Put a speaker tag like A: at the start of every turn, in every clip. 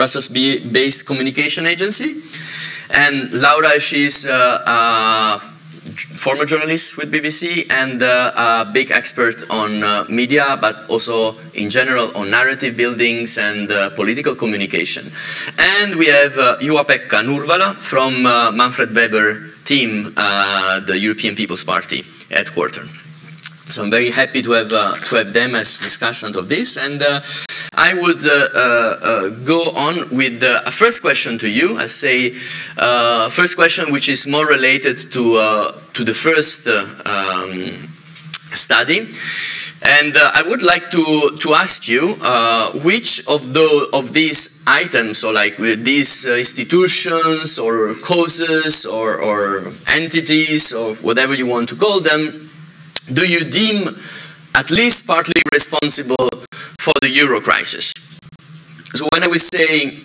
A: Brussels-based communication agency. And Laura, she's uh, former journalist with BBC and uh, a big expert on uh, media, but also in general on narrative buildings and political communication. And we have uh, Juha-Pekka Nurvala from Manfred Weber team, the European People's Party headquarters. So I'm very happy to have uh, to have them as discussant of this, and uh, I would uh, uh, uh go on with a first question to you. I say uh, first question, which is more related to to the first um, study. And uh, I would like to, to ask you uh, which of, the, of these items, or like these uh, institutions or causes or, or entities or whatever you want to call them, do you deem at least partly responsible for the euro crisis? So when I was saying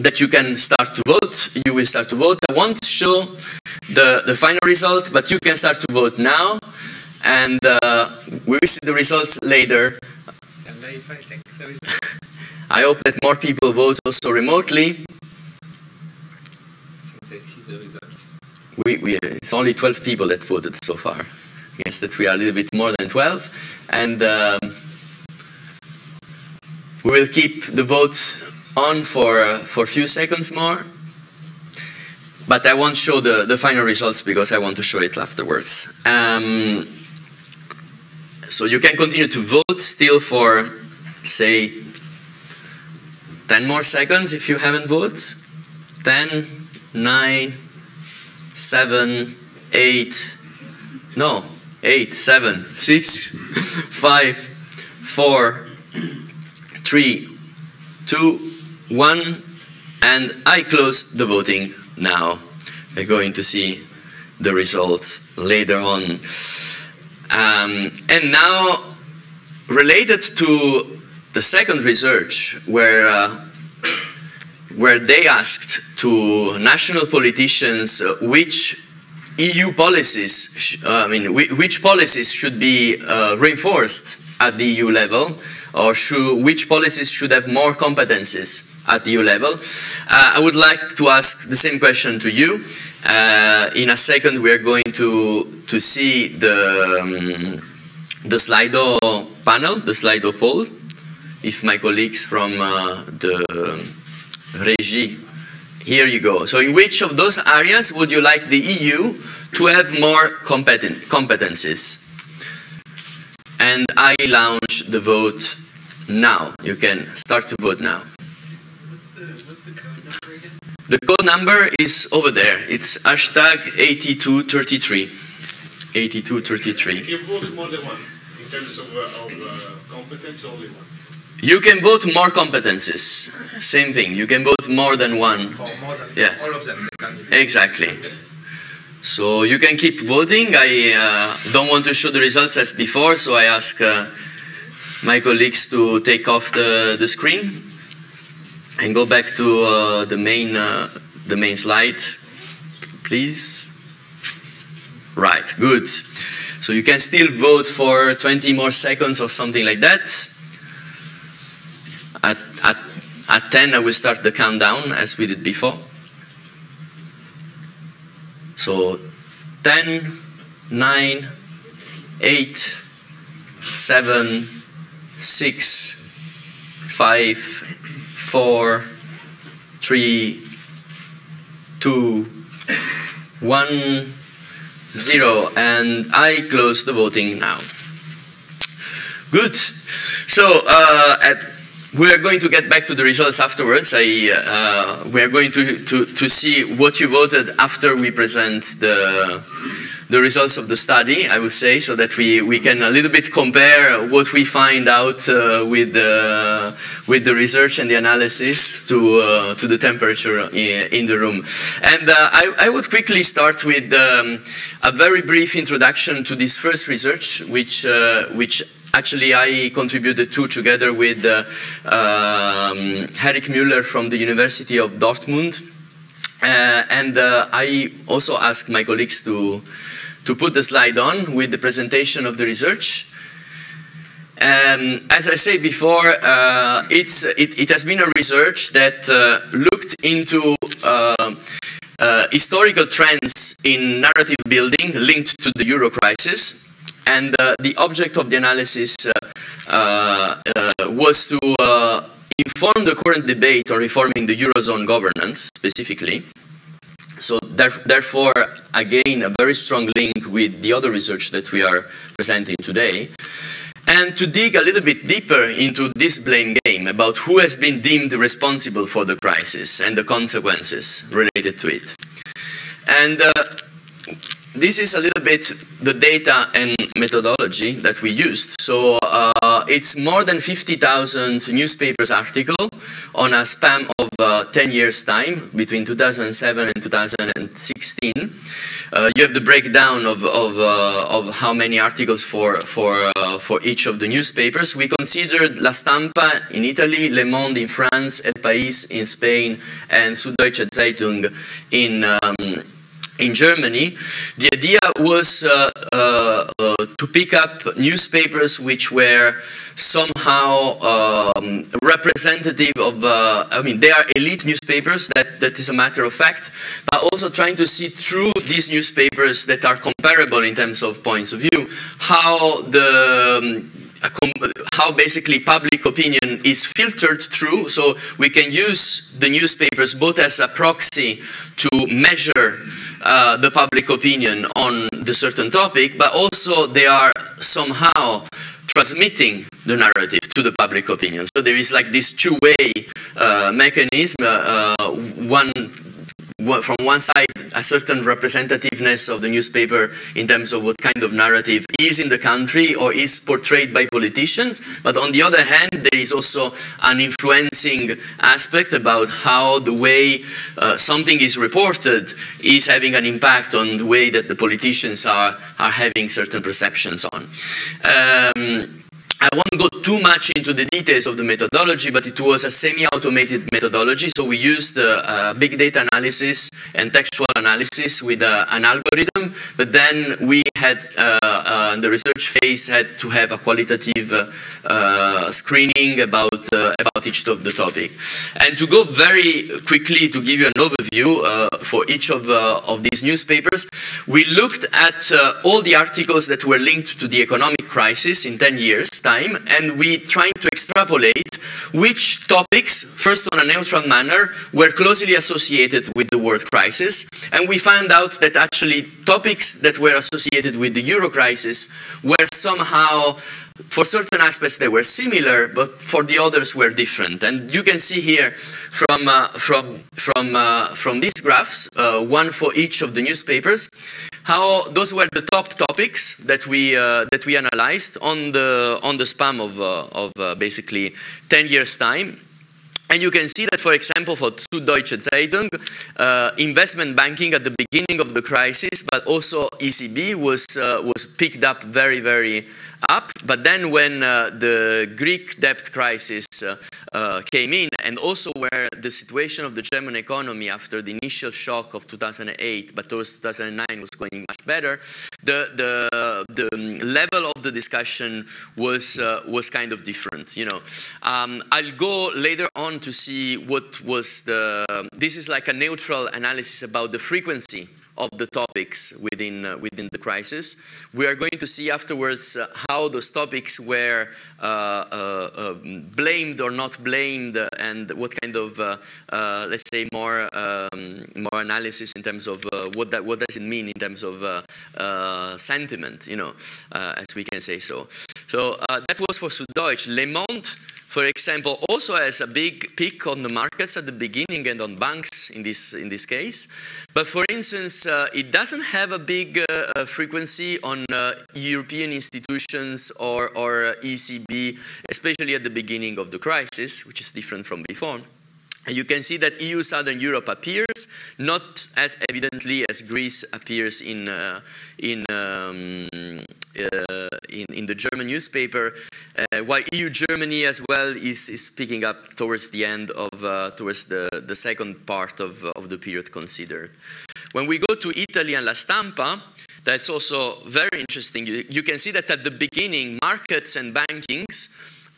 A: that you can start to vote, you will start to vote. I won't show the, the final result, but you can start to vote now and uh, we will see the results later. I hope that more people vote also remotely. We, we, it's only 12 people that voted so far. Guess that we are a little bit more than 12. And um, we will keep the vote on for, uh, for a few seconds more. But I won't show the, the final results because I want to show it afterwards. Um, so you can continue to vote still for, say, 10 more seconds if you haven't voted. 10, 9, 7, 8, no, 8, 7, 6, 5, 4, 3, 2, 1, and I close the voting now. We're going to see the results later on. Um, and now, related to the second research, where uh, where they asked to national politicians which EU policies, uh, I mean, which policies should be uh, reinforced at the EU level, or should, which policies should have more competences at the EU level. Uh, I would like to ask the same question to you. Uh, in a second, we are going to, to see the, um, the Slido panel, the Slido poll. If my colleagues from uh, the Regie, here you go. So in which of those areas would you like the EU to have more competent, competencies? And I launch the vote now. You can start to vote now. What's The code number is over there. It's hashtag 8233. 8233.
B: You can vote more than one in terms of, uh, of uh, competence, only one.
A: You can vote more competences. Same thing. You can vote more than one.
C: For more than
A: yeah.
C: all of them.
A: Exactly. So you can keep voting. I uh, don't want to show the results as before, so I ask uh, my colleagues to take off the, the screen and go back to uh, the main uh, the main slide, please. Right, good. So you can still vote for 20 more seconds or something like that. At, at, at 10, I will start the countdown as we did before. So 10, 9, 8, 7, 6, 5, 4, 3, 2, 1, 0. And I close the voting now. Good. So uh, at, we are going to get back to the results afterwards. I, uh, we are going to, to, to see what you voted after we present the the results of the study, I would say, so that we, we can a little bit compare what we find out uh, with, the, with the research and the analysis to, uh, to the temperature in, in the room. And uh, I, I would quickly start with um, a very brief introduction to this first research, which, uh, which actually I contributed to together with uh, um, Henrik Müller from the University of Dortmund. Uh, and uh, I also asked my colleagues to to put the slide on with the presentation of the research. Um, as I said before, uh, it's, it, it, has been a research that uh, looked into uh historical trends in narrative building linked to the euro crisis. And uh, the object of the analysis uh, was to inform the current debate on reforming the eurozone governance specifically. So therefore, again, a very strong link with the other research that we are presenting today and to dig a little bit deeper into this blame game about who has been deemed responsible for the crisis and the consequences related to it. And uh, this is a little bit the data and methodology that we used. So uh, it's more than 50,000 newspapers article on a span of uh, 10 years time between 2007 and 2016. Uh, you have the breakdown of, of, uh, of how many articles for, for, uh, for each of the newspapers. We considered La Stampa in Italy, Le Monde in France, El País in Spain, and Süddeutsche Zeitung in um, in Germany, the idea was uh, uh, uh, to pick up newspapers which were somehow um, representative of, uh, I mean, they are elite newspapers, that, that is a matter of fact, but also trying to see through these newspapers that are comparable in terms of points of view, how the um, how basically public opinion is filtered through. So we can use the newspapers both as a proxy to measure uh, the public opinion on the certain topic, but also they are somehow transmitting the narrative to the public opinion. So there is like this two-way uh, mechanism. Uh, uh one from one side, a certain representativeness of the newspaper in terms of what kind of narrative is in the country or is portrayed by politicians. But on the other hand, there is also an influencing aspect about how the way uh, something is reported is having an impact on the way that the politicians are, are having certain perceptions on. Um, I won't go too much into the details of the methodology, but it was a semi-automated methodology. So we used uh, big data analysis and textual analysis with uh, an algorithm, but then we had, uh, uh the research phase had to have a qualitative uh, uh, screening about, about each of the topic. And to go very quickly to give you an overview for each of, of these newspapers, we looked at all the articles that were linked to the economic crisis in 10 years time and we tried to extrapolate which topics, first on a neutral manner, were closely associated with the world crisis. And we found out that actually topics that were associated with the euro crisis were somehow for certain aspects they were similar, but for the others were different. And you can see here from, uh, from, from, uh, from these graphs, uh, one for each of the newspapers, how those were the top topics that we uh, that we analyzed on the on the span of uh, of uh, basically 10 years time. And you can see that, for example, for Süddeutsche Zeitung, uh, investment banking at the beginning of the crisis, but also ECB was was picked up very, very up. But then when uh, the Greek debt crisis uh, uh, came in, and also where the situation of the German economy after the initial shock of 2008, but towards 2009 was going much better, the, the, the level of the discussion was, uh, was kind of different. You know, um, I'll go later on to see what was the, this is like a neutral analysis about the frequency of the topics within, uh, within the crisis. We are going to see afterwards uh, how those topics were uh, uh um, blamed or not blamed and what kind of, uh, uh, let's say, more, um, more analysis in terms of what, that, what does it mean in terms of sentiment, you know, as we can say so. So that was for Süddeutsche. Le Monde for example, also has a big peak on the markets at the beginning and on banks in this, in this case. But for instance, uh, it doesn't have a big uh, uh frequency on uh, European institutions or, or ECB, especially at the beginning of the crisis, which is different from before. And you can see that EU Southern Europe appears, not as evidently as Greece appears in, uh, in, um, uh, in, in, the German newspaper, uh, while EU Germany as well is, is picking up towards the end of, uh, towards the, the second part of, of the period considered. When we go to Italy and La Stampa, That's also very interesting. You, you can see that at the beginning, markets and bankings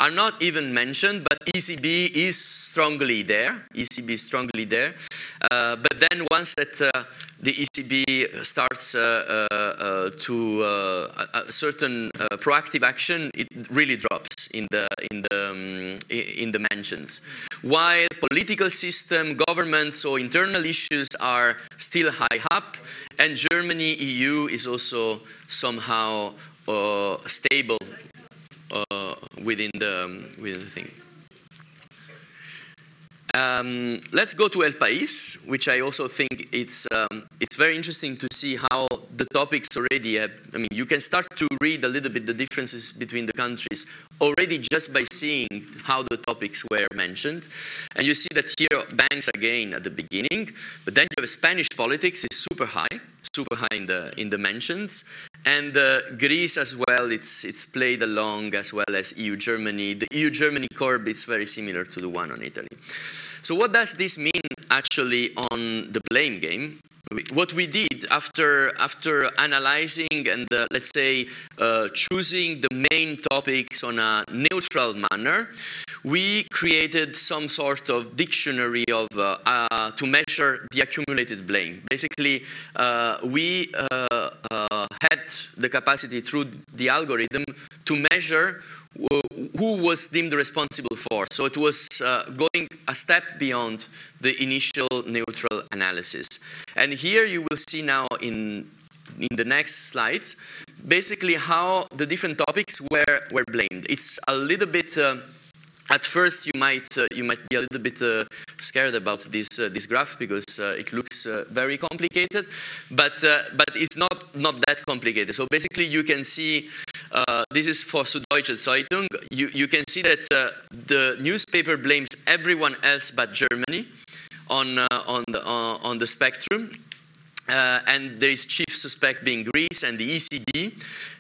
A: are not even mentioned, but ECB is strongly there. ECB is strongly there. Uh, but then once that uh, the ECB starts uh, uh, uh to uh, a certain proactive action, it really drops in the in the um, in the mentions. While political system, governments, or internal issues are still high up, and Germany, EU is also somehow stable within the um, within the thing. Um, let's go to El País, which I also think it's, um, it's very interesting to see how the topics already have, I mean, you can start to read a little bit the differences between the countries already just by seeing how the topics were mentioned. And you see that here banks again at the beginning, but then you have Spanish politics is super high, super high in the, in the mentions. And uh, Greece as well, it's, it's played along as well as EU Germany. The EU Germany curve is very similar to the one on Italy. So, what does this mean actually on the blame game? What we did after, after analyzing and, uh, let's say, uh, choosing the main topics on a neutral manner, we created some sort of dictionary of, uh, uh to measure the accumulated blame. Basically, uh, we uh, had the capacity through the algorithm to measure who was deemed responsible for. So it was uh, going a step beyond the initial neutral analysis. And here you will see now in, in the next slides basically how the different topics were, were blamed. It's a little bit. Uh, at first, you might uh, you might be a little bit uh, scared about this uh, this graph because uh, it looks uh, very complicated, but uh, but it's not not that complicated. So basically, you can see this is for Süddeutsche Zeitung. You you can see that the newspaper blames everyone else but Germany on on the on the spectrum. Uh, and there is chief suspect being Greece and the ECB,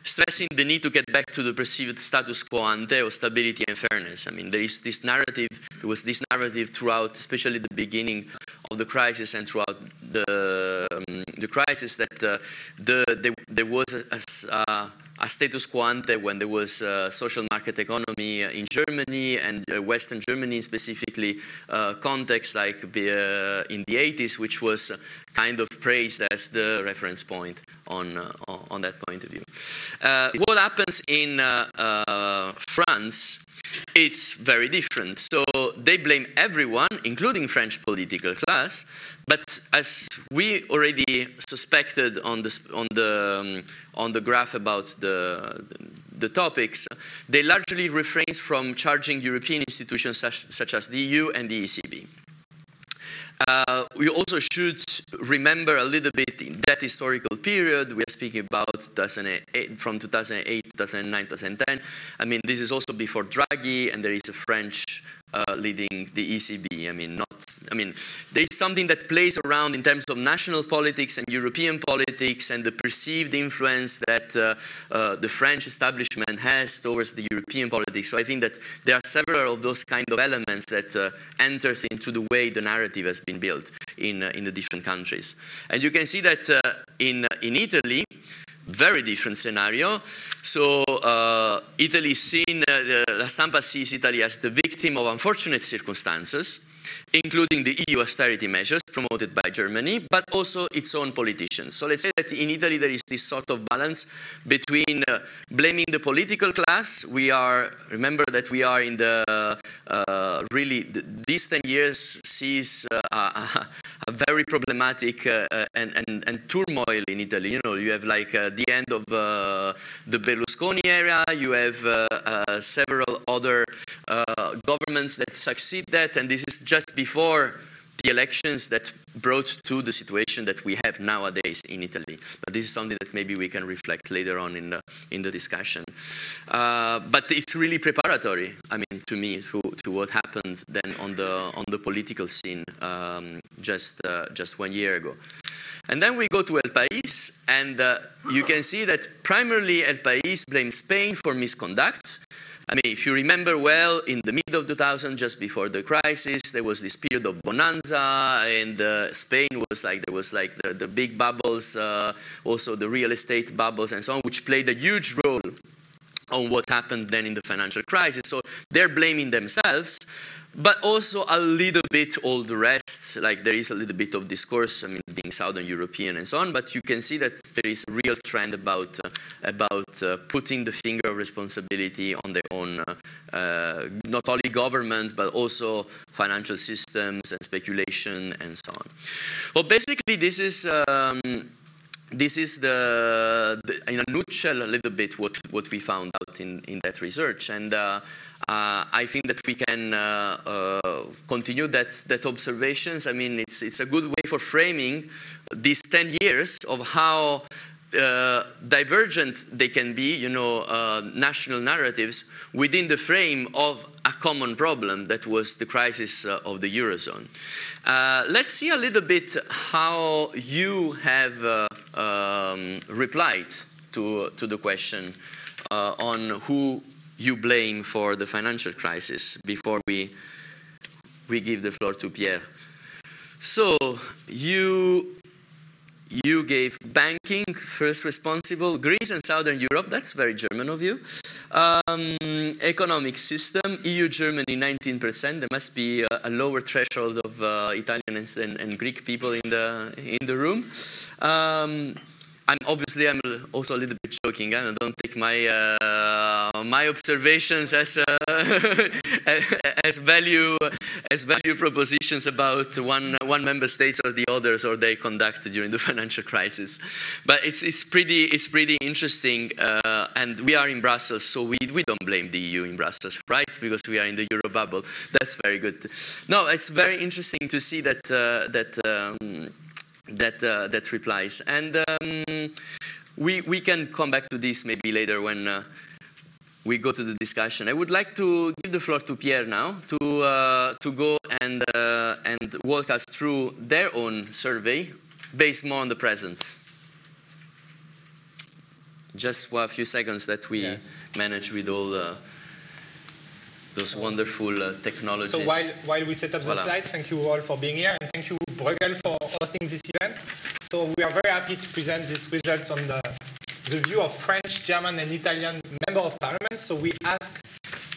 A: stressing the need to get back to the perceived status quo ante or stability and fairness. I mean, there is this narrative, there was this narrative throughout, especially the beginning of the crisis and throughout the, um, the crisis, that uh, the, the, there was a, a, a status quo ante when there was uh, social market economy in Germany and uh, Western Germany specifically uh, context like uh, in the 80s, which was kind of praised as the reference point on, on that point of view. What happens in France it's very different. So they blame everyone, including French political class. But as we already suspected on the, on the, um, on the graph about the, the topics, they largely refrain from charging European institutions such, such as the EU and the ECB. Uh, we also should remember a little bit in that historical period. We are speaking about 2008, from 2008, 2009, 2010. I mean, this is also before Draghi, and there is a French uh, leading the ECB. I mean, not. I mean, there is something that plays around in terms of national politics and European politics, and the perceived influence that uh, uh, the French establishment has towards the European politics. So I think that there are several of those kind of elements that uh, enters into the way the narrative has been built in uh, in the different countries. And you can see that in in Italy very different scenario. So uh, Italy seen, uh, La Stampa sees Italy as the victim of unfortunate circumstances including the EU austerity measures promoted by Germany, but also its own politicians. So let's say that in Italy there is this sort of balance between uh, blaming the political class. We are, remember that we are in the, uh, really, the, these 10 years sees uh, a, a, very problematic uh, uh, and, and, and, turmoil in Italy. You know, you have like uh, the end of the Berlusconi era, you have several other governments that succeed that, and this is just before the elections that brought to the situation that we have nowadays in Italy. But this is something that maybe we can reflect later on in the, in the discussion. Uh, but it's really preparatory, I mean, to me, to, to what happened then on the, on the political scene um, just, uh, just one year ago. And then we go to El País, and uh, you can see that primarily El País blames Spain for misconduct, I mean, if you remember well, in the mid of 2000, just before the crisis, there was this period of bonanza, and uh, Spain was like there was like the, the big bubbles, uh, also the real estate bubbles and so on, which played a huge role on what happened then in the financial crisis. So they're blaming themselves, but also a little bit all the rest. Like there is a little bit of discourse, I mean, being Southern European and so on, but you can see that there is a real trend about uh, about uh, putting the finger of responsibility on their own, uh, uh not only government but also financial systems and speculation and so on. Well, basically, this is. Um, this is the, the, in a nutshell, a little bit what, what we found out in, in that research. And uh, uh, I think that we can uh, uh, continue that, that observations. I mean, it's, it's a good way for framing these 10 years of how uh, divergent they can be, you know, uh, national narratives within the frame of a common problem that was the crisis of the Eurozone. Uh, let's see a little bit how you have uh, um, replied to, to the question uh, on who you blame for the financial crisis before we, we give the floor to Pierre. So, you you gave banking first responsible, Greece and Southern Europe, that's very German of you. Um, economic system, EU Germany 19%, there must be a, a lower threshold of uh, Italian and, and, Greek people in the, in the room. Um, I'm obviously I'm also a little bit joking. I don't take my uh, my observations as uh, as value as value propositions about one one member states or the others or they conduct during the financial crisis. But it's it's pretty it's pretty interesting. Uh, and we are in Brussels, so we we don't blame the EU in Brussels, right? Because we are in the euro bubble. That's very good. No, it's very interesting to see that uh, that. Um, that, uh, that replies. And um, we, we can come back to this maybe later when uh, we go to the discussion. I would like to give the floor to Pierre now to, uh, to go and, uh, and walk us through their own survey based more on the present. Just for a few seconds that we yes. manage with all the those wonderful uh, technologies.
C: So while, while we set up the voilà. slides, thank you all for being here, and thank you Bruegel for hosting this event. So we are very happy to present these results on the, the view of French, German, and Italian member of parliament. So we ask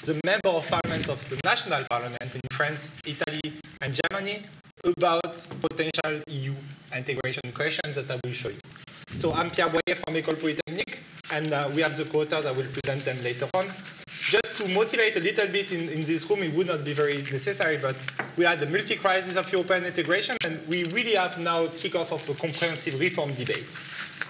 C: the member of parliament of the national parliaments in France, Italy, and Germany about potential EU integration questions that I will show you. So I'm Pierre Boyer from École Polytechnique, and uh, we have the quotas. I will present them later on just to motivate a little bit in, in this room, it would not be very necessary, but we had the multi-crisis of European integration, and we really have now kickoff of a comprehensive reform debate.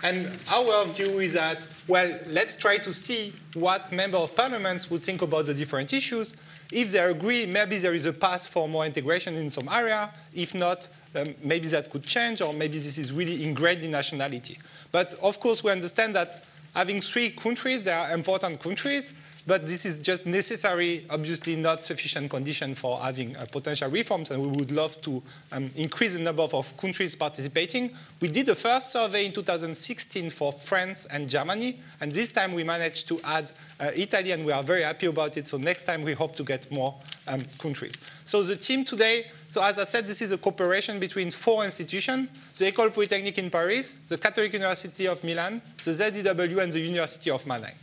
C: And our view is that, well, let's try to see what member of parliaments would think about the different issues. If they agree, maybe there is a path for more integration in some area. If not, um, maybe that could change, or maybe this is really ingrained in nationality. But of course, we understand that having three countries, they are important countries, but this is just necessary, obviously not sufficient condition for having uh, potential reforms, and we would love to um, increase the number of countries participating. We did the first survey in 2016 for France and Germany, and this time we managed to add uh, Italy, and we are very happy about it. So next time we hope to get more um, countries. So the team today, so as I said, this is a cooperation between four institutions, the École Polytechnique in Paris, the Catholic University of Milan, the ZEW, and the University of Mannheim.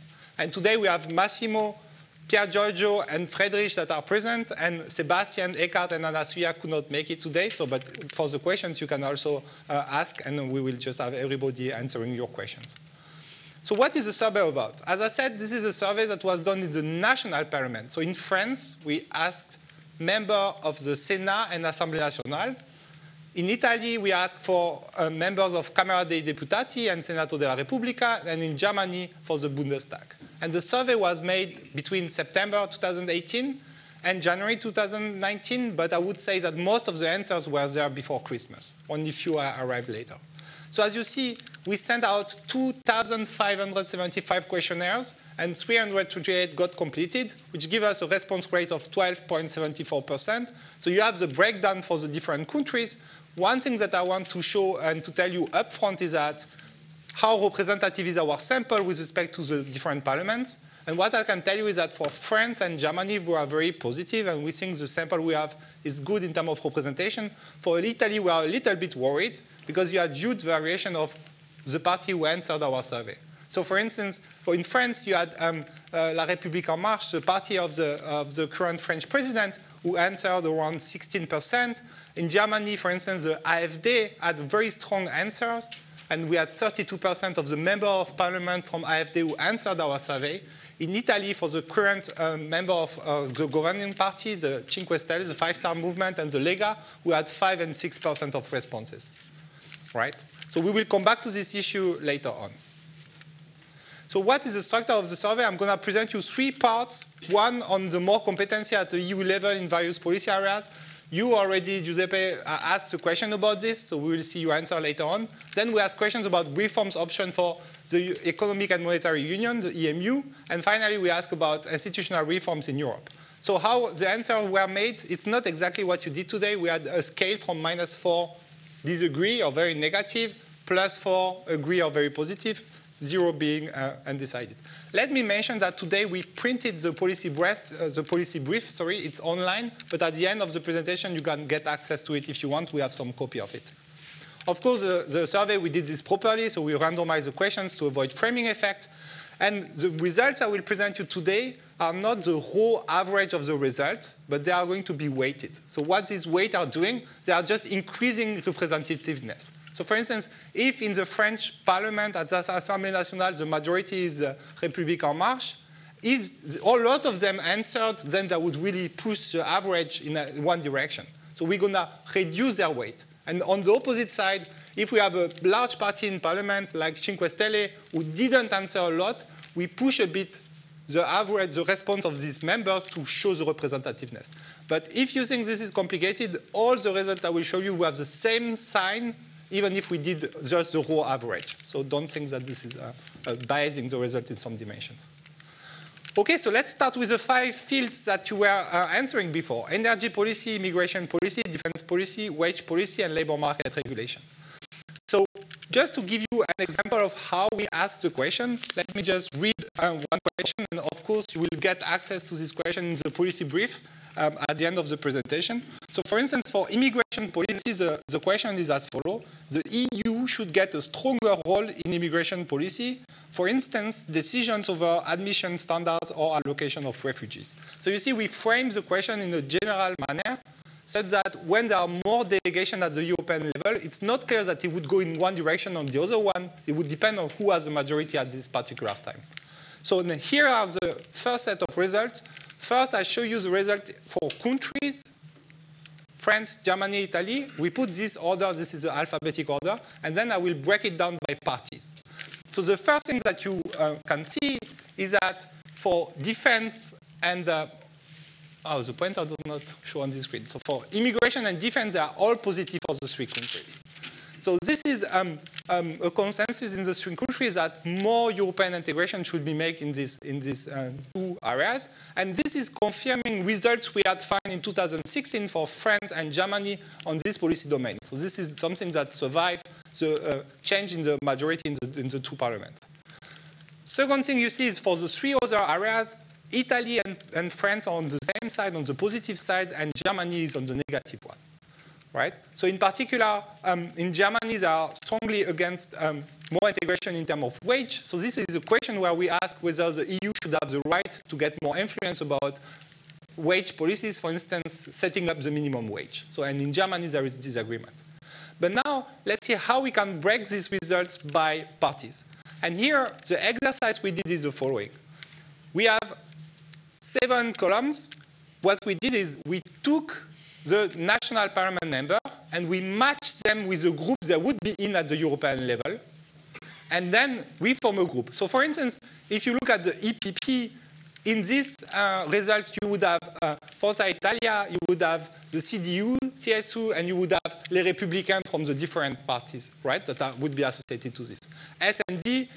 C: And today we have Massimo, Pier Giorgio, and Friedrich that are present, and Sebastian, Eckhard, and Anasuya could not make it today. So, but for the questions, you can also uh, ask, and we will just have everybody answering your questions. So what is the survey about? As I said, this is a survey that was done in the national parliament. So in France, we asked members of the Sénat and Assemblée nationale in Italy, we asked for uh, members of Camera dei Deputati and Senato della Repubblica, and in Germany for the Bundestag. And the survey was made between September 2018 and January 2019, but I would say that most of the answers were there before Christmas. Only few arrived later. So as you see, we sent out 2,575 questionnaires, and 328 got completed, which give us a response rate of 12.74%. So you have the breakdown for the different countries, one thing that I want to show and to tell you upfront is that how representative is our sample with respect to the different parliaments. And what I can tell you is that for France and Germany, we are very positive, and we think the sample we have is good in terms of representation. For Italy, we are a little bit worried because you had huge variation of the party who answered our survey. So, for instance, for in France, you had um, uh, La République En Marche, the party of the, of the current French president, who answered around 16%. In Germany, for instance, the AfD had very strong answers, and we had 32% of the member of parliament from AfD who answered our survey. In Italy, for the current uh, member of uh, the governing party, the Cinque Stelle, the Five Star Movement, and the Lega, we had 5 and 6% of responses. Right? So we will come back to this issue later on. So what is the structure of the survey? I'm going to present you three parts. One on the more competency at the EU level in various policy areas. You already, Giuseppe, uh, asked a question about this, so we will see your answer later on. Then we ask questions about reforms option for the Economic and Monetary Union, the EMU. And finally, we ask about institutional reforms in Europe. So how the answers were made, it's not exactly what you did today. We had a scale from minus 4 disagree or very negative, plus 4 agree or very positive, zero being uh, undecided. Let me mention that today we printed the policy, brief, uh, the policy brief, sorry, it's online, but at the end of the presentation you can get access to it if you want, we have some copy of it. Of course, the, the survey, we did this properly, so we randomized the questions to avoid framing effect, and the results I will present you today are not the raw average of the results, but they are going to be weighted. So what these weights are doing, they are just increasing representativeness. So for instance, if in the French parliament at the Assemblée nationale the majority is uh, République en marche, if a lot of them answered, then that would really push the average in a, one direction. So we're going to reduce their weight. And on the opposite side, if we have a large party in parliament like Cinque Stelle who didn't answer a lot, we push a bit the average, the response of these members to show the representativeness. But if you think this is complicated, all the results I will show you will have the same sign, even if we did just the raw average. So don't think that this is uh, uh, biasing the result in some dimensions. Okay, so let's start with the five fields that you were uh, answering before. Energy policy, immigration policy, defense policy, wage policy, and labor market regulation. So just to give you an example of how we ask the question, let me just read uh, one question, and of course you will get access to this question in the policy brief um, at the end of the presentation. So for instance, for immigration policy, the, the question is as follows. The EU should get a stronger role in immigration policy, for instance, decisions over admission standards or allocation of refugees. So you see, we frame the question in a general manner, such that when there are more delegation at the European level, it's not clear that it would go in one direction or the other one. It would depend on who has the majority at this particular time. So here are the first set of results. First, I show you the result for countries. France, Germany, Italy. We put this order, this is the alphabetic order, and then I will break it down by parties. So the first thing that you uh, can see is that for defense and uh, Oh, the pointer does not show on the screen. So for immigration and defense, they are all positive for the three countries. So this is um, um, a consensus in the three countries that more European integration should be made in these in uh, two areas. And this is confirming results we had found in 2016 for France and Germany on this policy domain. So this is something that survived the uh, change in the majority in the, in the two parliaments. Second thing you see is for the three other areas, Italy and, and, France are on the same side, on the positive side, and Germany is on the negative one. Right? So in particular, um, in Germany, they are strongly against um, more integration in terms of wage. So this is a question where we ask whether the EU should have the right to get more influence about wage policies, for instance, setting up the minimum wage. So and in Germany, there is disagreement. But now, let's see how we can break these results by parties. And here, the exercise we did is the following. We have seven columns, what we did is we took the national parliament member and we match them with the group that would be in at the European level. And then we form a group. So for instance, if you look at the EPP, in this uh, result, you would have uh, Forza Italia, you would have the CDU, CSU, and you would have Les Républicains from the different parties, right, that are, would be associated to this. S&D,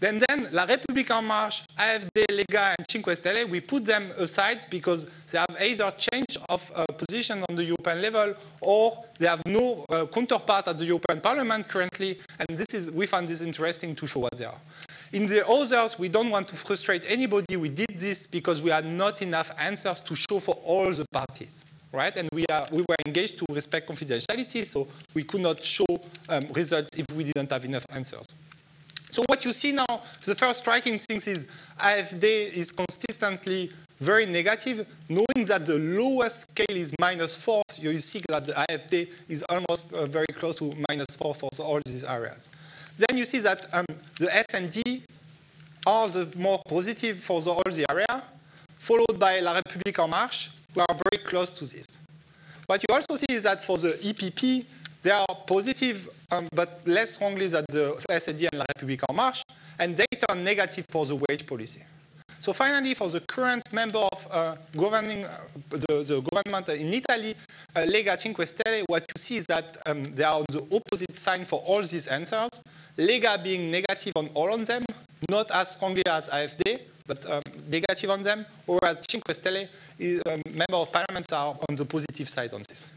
C: then, then La République En Marche, AFD, Lega, and Cinque Stelle, we put them aside because they have either change of uh, position on the European level or they have no uh, counterpart at the European Parliament currently, and this is, we find this interesting to show what they are. In the others, we don't want to frustrate anybody. We did this because we had not enough answers to show for all the parties, right? And we, are, we were engaged to respect confidentiality, so we could not show um, results if we didn't have enough answers. So what you see now, the first striking thing is AFD is consistently very negative, knowing that the lowest scale is minus 4, you see that the AFD is almost uh, very close to minus 4 for all these areas. Then you see that um, the S&D are the more positive for the, all the area, followed by La République En Marche, who are very close to this. What you also see is that for the EPP, they are positive, um, but less strongly than the S&D and La République En Marche, and they turn negative for the wage policy. So finally, for the current member of uh, governing uh, the, the, government in Italy, uh, Lega Cinque Stelle, what you see is that um, they are on the opposite side for all these answers. Lega being negative on all of them, not as strongly as AFD, but um, negative on them, whereas Cinque Stelle, is, um, member of parliament, are on the positive side on this.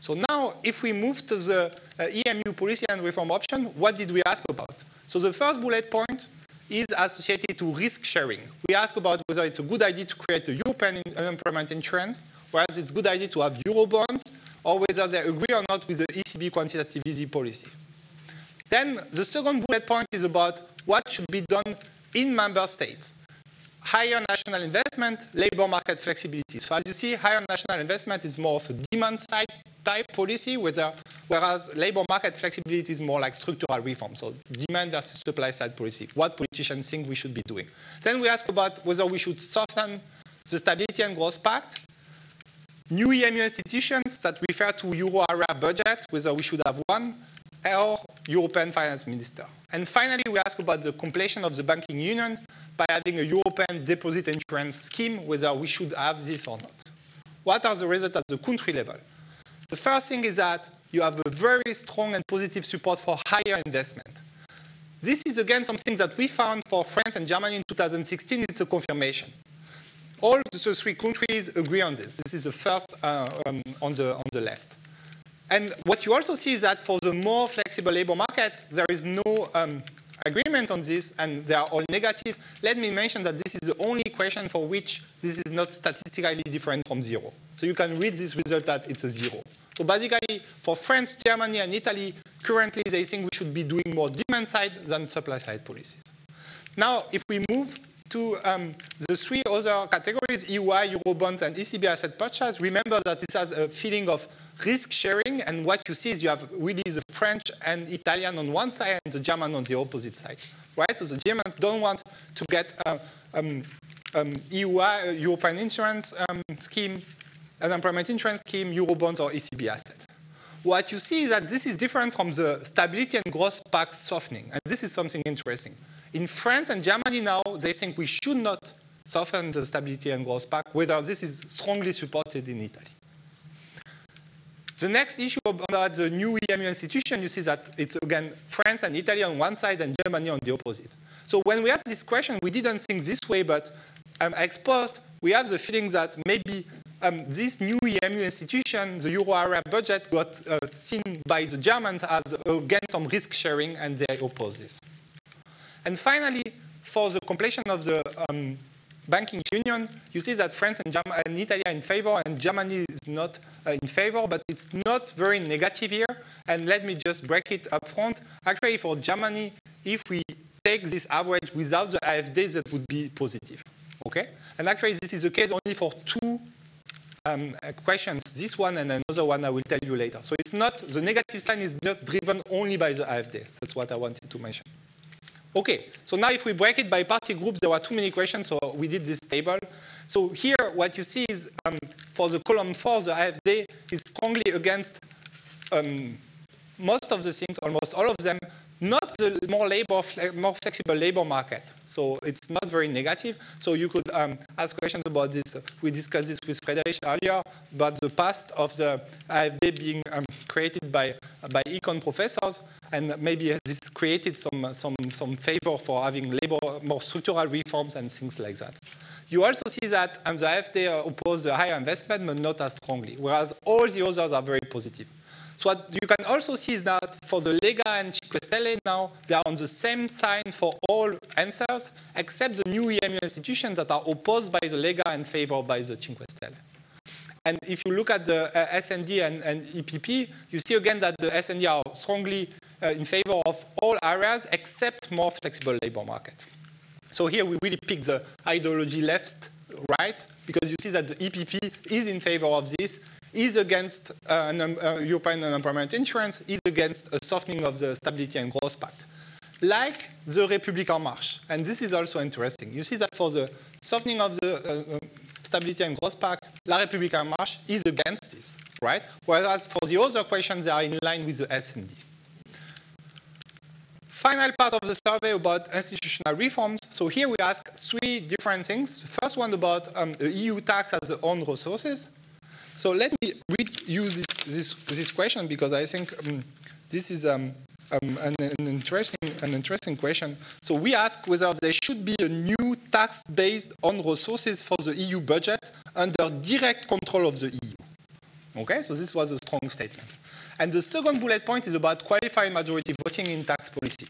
C: So now, if we move to the uh, EMU policy and reform option, what did we ask about? So the first bullet point is associated to risk sharing. We ask about whether it's a good idea to create a European unemployment insurance, whereas it's a good idea to have Eurobonds, or whether they agree or not with the ECB quantitative easy policy. Then the second bullet point is about what should be done in member states. Higher national investment, labor market flexibility. So as you see, higher national investment is more of a demand side type policy, whereas labor market flexibility is more like structural reform, so demand versus supply side policy, what politicians think we should be doing. Then we ask about whether we should soften the Stability and Growth Pact, new EMU institutions that refer to euro area budget, whether we should have one, or European finance minister. And finally, we ask about the completion of the banking union by having a European deposit insurance scheme, whether we should have this or not. What are the results at the country level? The first thing is that you have a very strong and positive support for higher investment. This is again something that we found for France and Germany in 2016. It's a confirmation. All the three countries agree on this. This is the first uh, um, on, the, on the left. And what you also see is that for the more flexible labor market, there is no um, agreement on this, and they are all negative. Let me mention that this is the only question for which this is not statistically different from zero. So you can read this result that it's a zero. So basically, for France, Germany, and Italy, currently they think we should be doing more demand side than supply side policies. Now, if we move to um, the three other categories, EUI, Eurobonds, and ECB asset purchase, remember that this has a feeling of risk sharing, and what you see is you have really the French and Italian on one side and the German on the opposite side, right? So the Germans don't want to get a um, um, EUI, European insurance um, scheme, unemployment insurance scheme, Eurobonds, or ECB asset. What you see is that this is different from the stability and growth pact softening, and this is something interesting. In France and Germany now, they think we should not soften the stability and growth pact, whether this is strongly supported in Italy. The next issue about the new EMU institution, you see that it's again France and Italy on one side and Germany on the opposite. So when we asked this question, we didn't think this way, but um, exposed, we have the feeling that maybe um, this new EMU institution, the euro area budget, got uh, seen by the Germans as again some risk sharing, and they oppose this. And finally, for the completion of the um, banking union, you see that France and, and Italy are in favor and Germany is not in favor, but it's not very negative here. And let me just break it up front. Actually, for Germany, if we take this average without the AFD, that would be positive. Okay? And actually, this is the case only for two um, questions, this one and another one I will tell you later. So it's not, the negative sign is not driven only by the AFD. That's what I wanted to mention. Okay, so now if we break it by party groups, there were too many questions, so we did this table. So here, what you see is um, for the column 4, the AFD is strongly against um, most of the things, almost all of them, not the more labor, more flexible labor market. So it's not very negative. So you could um, ask questions about this. We discussed this with Frederic earlier about the past of the AFD being um, created by by econ professors, and maybe this created some some some favor for having labor more structural reforms and things like that. You also see that um, the AFD oppose the higher investment, but not as strongly, whereas all the others are very positive. So what you can also see is that for the Lega and Cinque Stelle now, they are on the same sign for all answers, except the new EMU institutions that are opposed by the Lega and favored by the Cinque Stelle. And if you look at the uh, S&D and, and, EPP, you see again that the S&D are strongly uh, in favor of all areas except more flexible labor market. So here we really pick the ideology left, right, because you see that the EPP is in favor of this, is against uh, an, uh, European unemployment insurance, is against a softening of the Stability and Growth Pact. Like the République En Marche, and this is also interesting. You see that for the softening of the uh, uh Stability and Growth Pact, La République En Marche is against this, right? Whereas for the other questions, they are in line with the S&D. Final part of the survey about institutional reforms. So here we ask three different things. First one about um, the EU tax as own resources. So let me use this, this, this question because I think um, this is um, um, an, an, interesting, an interesting question. So we ask whether there should be a new tax based on resources for the EU budget under direct control of the EU. Okay, so this was a strong statement. And the second bullet point is about qualified majority voting in tax policy.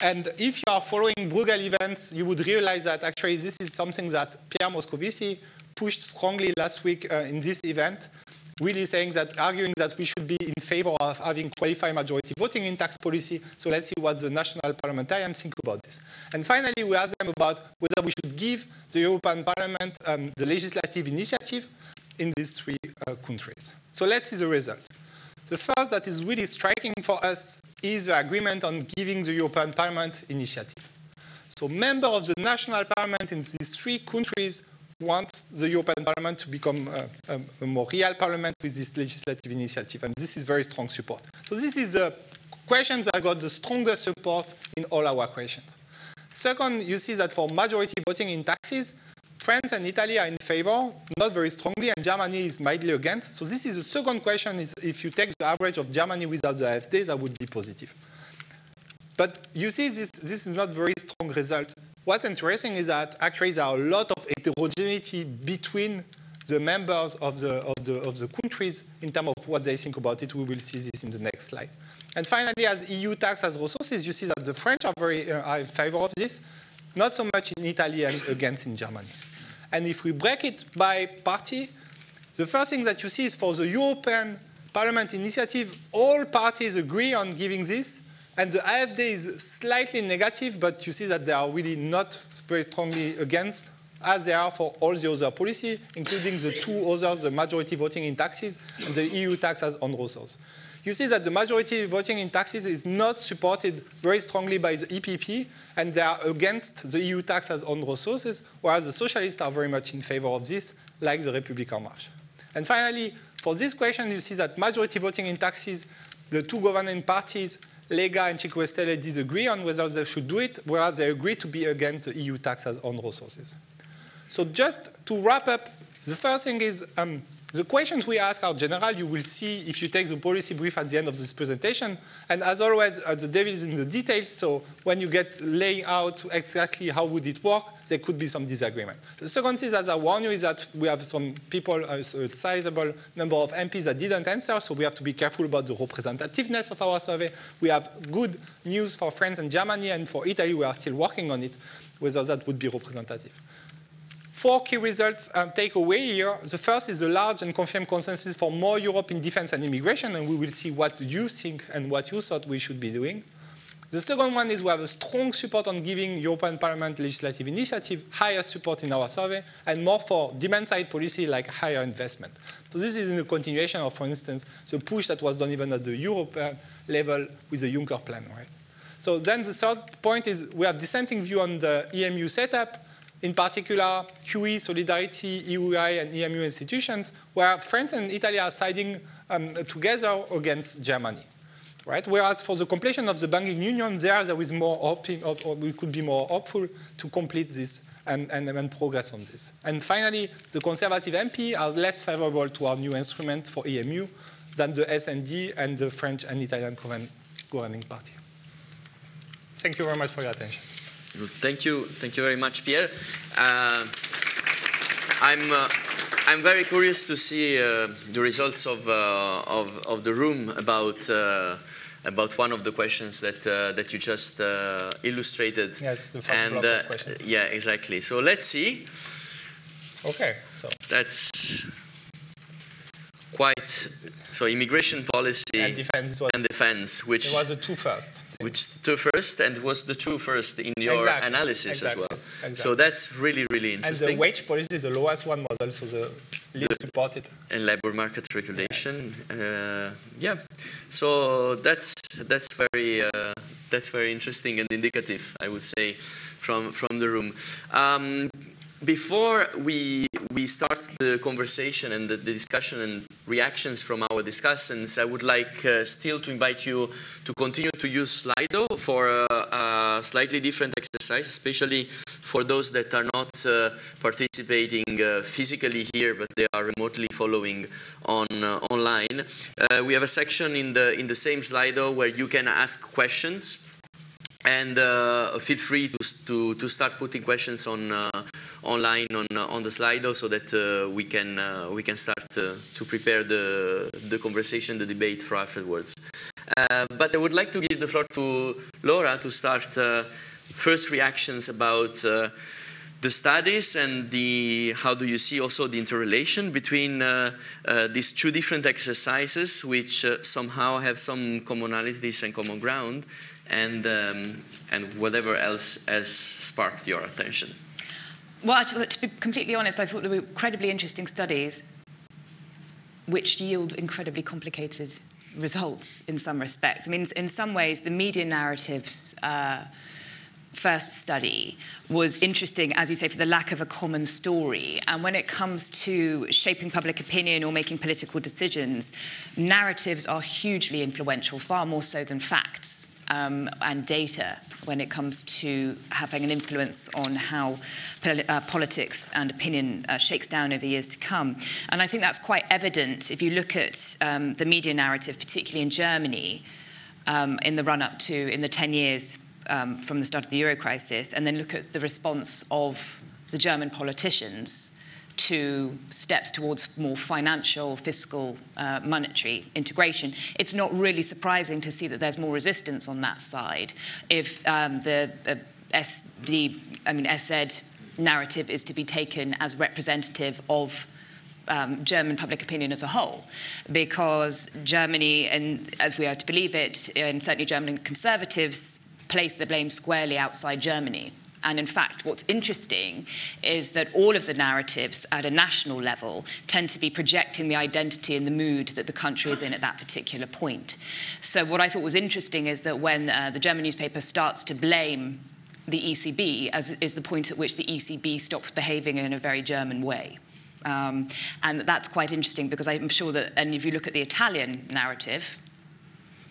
C: And if you are following Bruegel events, you would realize that actually this is something that Pierre Moscovici pushed strongly last week uh, in this event, really saying that, arguing that we should be in favor of having qualified majority voting in tax policy. So let's see what the national parliamentarians think about this. And finally, we asked them about whether we should give the European Parliament um, the legislative initiative in these three uh, countries. So let's see the result. The first that is really striking for us is the agreement on giving the European Parliament initiative. So members of the national parliament in these three countries want the European Parliament to become a, a, a, more real parliament with this legislative initiative, and this is very strong support. So this is the question that got the strongest support in all our questions. Second, you see that for majority voting in taxes, France and Italy are in favor, not very strongly, and Germany is mildly against. So this is the second question, is if you take the average of Germany without the AfD, that would be positive. But you see, this, this is not very strong result. What's interesting is that actually there are a lot of heterogeneity between the members of the, of the, of the countries in terms of what they think about it. We will see this in the next slide. And finally, as EU tax as resources, you see that the French are very uh, are in favor of this, not so much in Italy and against in Germany. And if we break it by party, the first thing that you see is for the European Parliament initiative, all parties agree on giving this, and the AfD is slightly negative, but you see that they are really not very strongly against, as they are for all the other policy, including the two others, the majority voting in taxes and the EU taxes on resources you see that the majority voting in taxes is not supported very strongly by the EPP, and they are against the EU taxes on resources, whereas the socialists are very much in favor of this, like the République En Marche. And finally, for this question, you see that majority voting in taxes, the two governing parties, Lega and Cinque Stelle, disagree on whether they should do it, whereas they agree to be against the EU taxes on resources. So just to wrap up, the first thing is um, the questions we ask are general. You will see if you take the policy brief at the end of this presentation. And as always, uh, the devil is in the details. So when you get laying out exactly how would it work, there could be some disagreement. The second thing, as I warn you, is that we have some people, uh, a sizable number of MPs that didn't answer. So we have to be careful about the representativeness of our survey. We have good news for France and Germany, and for Italy, we are still working on it, whether that would be representative. Four key results um, take away here. The first is a large and confirmed consensus for more Europe in defense and immigration, and we will see what you think and what you thought we should be doing. The second one is we have a strong support on giving European Parliament legislative initiative, higher support in our survey, and more for demand-side policy like higher investment. So this is in the continuation of, for instance, the push that was done even at the European level with the Juncker plan, right? So then the third point is we have dissenting view on the EMU setup, in particular QE, Solidarity, EUI, and EMU institutions, where France and Italy are siding um, together against Germany. Right? Whereas for the completion of the banking union, there there is more hoping, or we could be more hopeful to complete this and, and, and, progress on this. And finally, the conservative MP are less favorable to our new instrument for EMU than the S&D and the French and Italian governing party. Thank you very much for your attention.
A: Thank you, thank you very much, Pierre. Uh, I'm. Uh, I'm very curious to see uh, the results of, uh, of, of the room about uh, about one of the questions that uh, that you just uh, illustrated.
C: Yes, the first
A: and
C: block of questions.
A: yeah, exactly. So let's see.
C: Okay, so
A: That's quite so immigration policy
C: and defense
A: and defense, which
C: it was the two first.
A: which two first and was the two first in your
C: Exactly,
A: analysis
C: exactly,
A: as well.
C: exactly.
A: So that's really really interesting.
C: And the wage policy, is the lowest one, was also the least supported.
A: and labor market regulation. Uh, yeah, so that's that's very uh, that's very interesting and indicative, I would say, from from the room. Um, before we we start the conversation and the, the discussion and reactions from our discussants, I would like uh, still to invite you to continue to use Slido for a, a slightly different exercise, especially for those that are not uh, participating uh, physically here, but they are remotely following on uh, online. Uh, we have a section in the in the same Slido where you can ask questions and uh, feel free to, to, to start putting questions on uh, online on, uh, on the Slido so that uh, we can we can start to prepare the the conversation, the debate for afterwards. But I would like to give the floor to Laura to start first reactions about. The studies and the how do you see also the interrelation between uh, uh, these two different exercises which uh, somehow have some commonalities and common ground and um, and whatever else has sparked your attention
D: Well, to, to be completely honest, I thought they were incredibly interesting studies which yield incredibly complicated results in some respects. I mean, in some ways, the media narratives uh, first study was interesting, as you say, for the lack of a common story. And when it comes to shaping public opinion or making political decisions, narratives are hugely influential, far more so than facts. Um, and data when it comes to having an influence on how poli- uh, politics and opinion uh, shakes down over years to come. And I think that's quite evident if you look at um, the media narrative, particularly in Germany, um, in the run up to, in the 10 years um, from the start of the euro crisis, and then look at the response of the German politicians to steps towards more financial, fiscal, uh, monetary integration, it's not really surprising to see that there's more resistance on that side. If um, the uh, SD, I mean, SED narrative is to be taken as representative of um, German public opinion as a whole, because Germany, and as we are to believe it, and certainly German conservatives place the blame squarely outside Germany. And in fact, what's interesting is that all of the narratives at a national level tend to be projecting the identity and the mood that the country is in at that particular point. So, what I thought was interesting is that when uh, the German newspaper starts to blame the ECB, as is the point at which the ECB stops behaving in a very German way. Um, and that's quite interesting because I'm sure that, and if you look at the Italian narrative,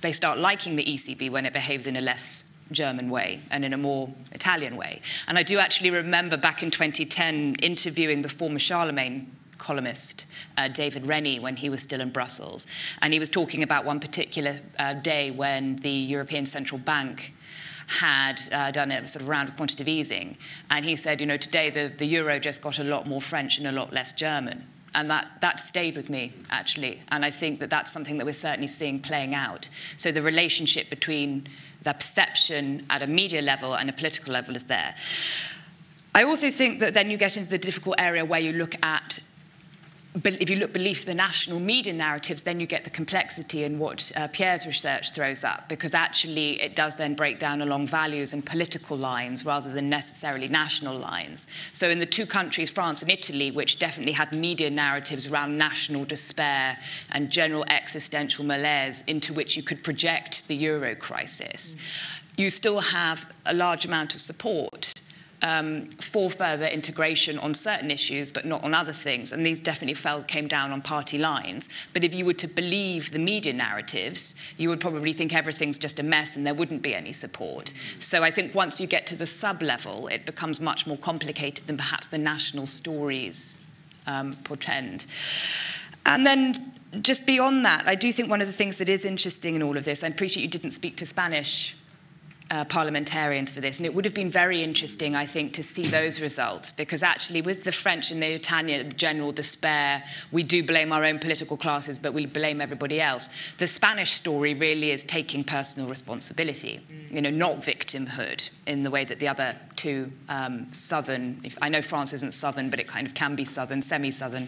D: they start liking the ECB when it behaves in a less German way and in a more Italian way. And I do actually remember back in 2010 interviewing the former Charlemagne columnist, uh, David Rennie, when he was still in Brussels. And he was talking about one particular uh, day when the European Central Bank had uh, done a sort of round of quantitative easing. And he said, you know, today the, the euro just got a lot more French and a lot less German. And that, that stayed with me, actually. And I think that that's something that we're certainly seeing playing out. So the relationship between the perception at a media level and a political level is there. I also think that then you get into the difficult area where you look at if you look beneath the national media narratives, then you get the complexity in what uh, Pierre's research throws up, because actually it does then break down along values and political lines rather than necessarily national lines. So in the two countries, France and Italy, which definitely had media narratives around national despair and general existential malaise into which you could project the euro crisis, mm. you still have a large amount of support um, for further integration on certain issues, but not on other things. And these definitely fell, came down on party lines. But if you were to believe the media narratives, you would probably think everything's just a mess and there wouldn't be any support. So I think once you get to the sub level, it becomes much more complicated than perhaps the national stories um, portend. And then just beyond that, I do think one of the things that is interesting in all of this, I appreciate you didn't speak to Spanish uh, parliamentarians for this. And it would have been very interesting, I think, to see those results because actually, with the French and the Italian general despair, we do blame our own political classes, but we blame everybody else. The Spanish story really is taking personal responsibility, you know, not victimhood in the way that the other two um, southern, I know France isn't southern, but it kind of can be southern, semi southern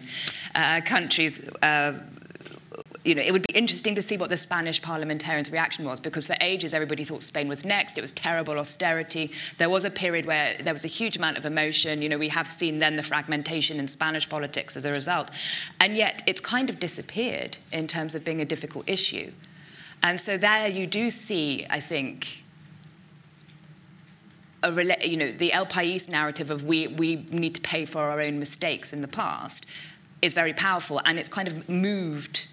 D: uh, countries. Uh, you know, it would be interesting to see what the Spanish parliamentarians' reaction was because for ages everybody thought Spain was next. It was terrible austerity. There was a period where there was a huge amount of emotion. You know, we have seen then the fragmentation in Spanish politics as a result. And yet it's kind of disappeared in terms of being a difficult issue. And so there you do see, I think, a, you know, the El País narrative of we, we need to pay for our own mistakes in the past is very powerful and it's kind of moved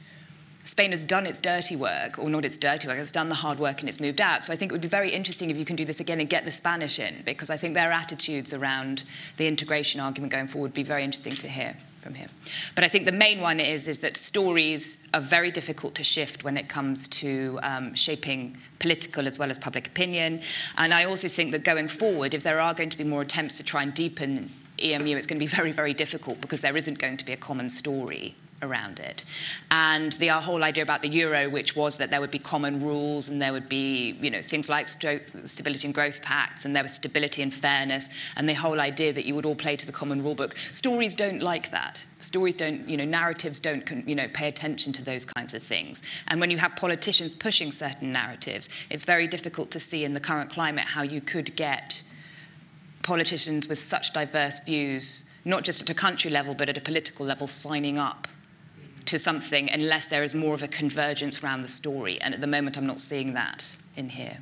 D: Spain has done its dirty work, or not its dirty work, it's done the hard work and it's moved out. So I think it would be very interesting if you can do this again and get the Spanish in, because I think their attitudes around the integration argument going forward would be very interesting to hear from him. But I think the main one is, is that stories are very difficult to shift when it comes to um, shaping political as well as public opinion. And I also think that going forward, if there are going to be more attempts to try and deepen EMU, it's going to be very, very difficult because there isn't going to be a common story around it. And the whole idea about the euro, which was that there would be common rules and there would be, you know, things like stability and growth pacts and there was stability and fairness and the whole idea that you would all play to the common rule book. Stories don't like that. Stories don't, you know, narratives don't, you know, pay attention to those kinds of things. And when you have politicians pushing certain narratives, it's very difficult to see in the current climate how you could get politicians with such diverse views, not just at a country level, but at a political level, signing up to something unless there is more of a convergence around the story. And at the moment, I'm not seeing that in here.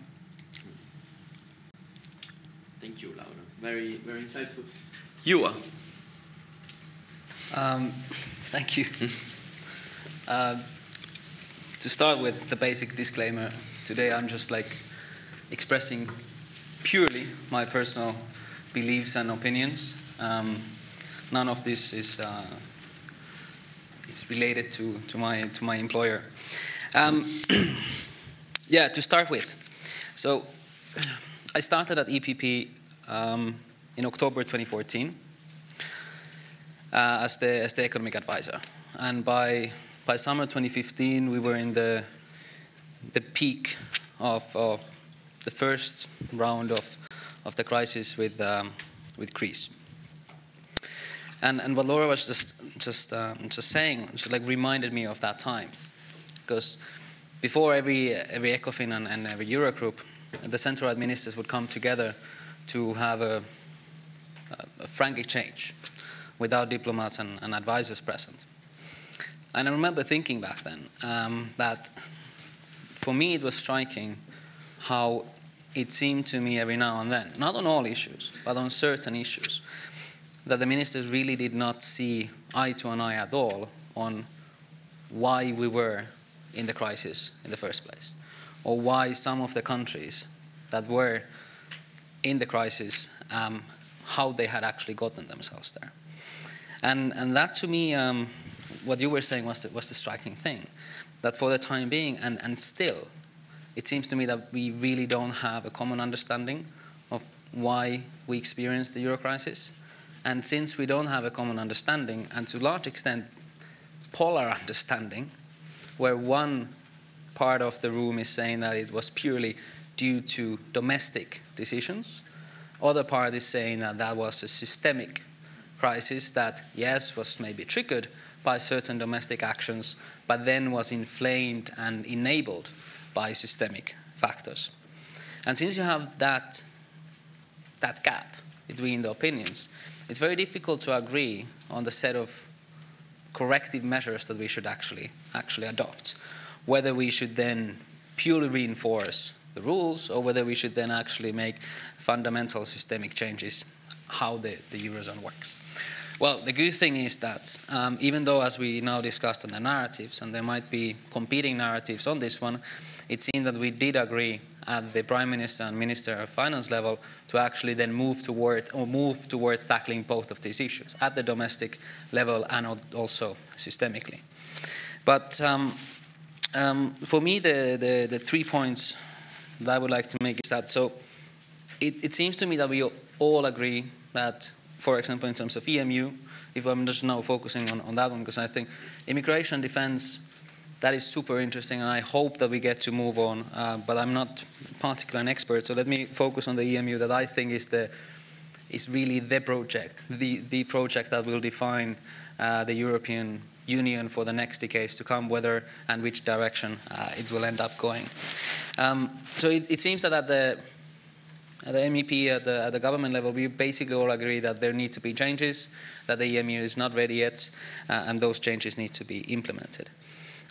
A: Thank you, Laura. Very, very insightful. You are.
E: Um, thank you. uh, to start with the basic disclaimer, today I'm just like expressing purely my personal beliefs and opinions. Um, none of this is uh, is related to, to, my, to my employer. Um, yeah, to start with. So I started at EPP um, in October 2014 uh, as, the, as the economic advisor. And by, by summer 2015, we were in the, the peak of, of the first round of, of the crisis with, um, with Greece. And, and what Laura was just just um, just saying, she like reminded me of that time, because before every every ECOFIN and, and every Eurogroup, the central ministers would come together to have a, a frank exchange without diplomats and, and, advisors present. And I remember thinking back then um, that for me it was striking how it seemed to me every now and then, not on all issues, but on certain issues, that the ministers really did not see eye to an eye at all on why we were in the crisis in the first place, or why some of the countries that were in the crisis, um, how they had actually gotten themselves there. And, and that to me, um, what you were saying was the, was the striking thing, that for the time being, and, and still, it seems to me that we really don't have a common understanding of why we experienced the euro crisis and since we don't have a common understanding, and to a large extent, polar understanding, where one part of the room is saying that it was purely due to domestic decisions, other part is saying that that was a systemic crisis that, yes, was maybe triggered by certain domestic actions, but then was inflamed and enabled by systemic factors. And since you have that, that gap between the opinions, it's very difficult to agree on the set of corrective measures that we should actually actually adopt. Whether we should then purely reinforce the rules or whether we should then actually make fundamental systemic changes how the, the Eurozone works. Well, the good thing is that um, even though, as we now discussed on the narratives, and there might be competing narratives on this one, it seems that we did agree at the Prime Minister and Minister of Finance level to actually then move toward or move towards tackling both of these issues at the domestic level and also systemically. But um, um, for me, the, the, the, three points that I would like to make is that so it, it seems to me that we all agree that, for example, in terms of EMU, if I'm just now focusing on, on that one, because I think immigration defense, that is super interesting, and I hope that we get to move on. Uh, but I'm not particularly an expert, so let me focus on the EMU that I think is the is really the project, the the project that will define uh, the European Union for the next decades to come, whether and which direction uh, it will end up going. Um, so it, it seems that at the at the MEP, at the, at the government level, we basically all agree that there need to be changes, that the EMU is not ready yet, uh, and those changes need to be implemented.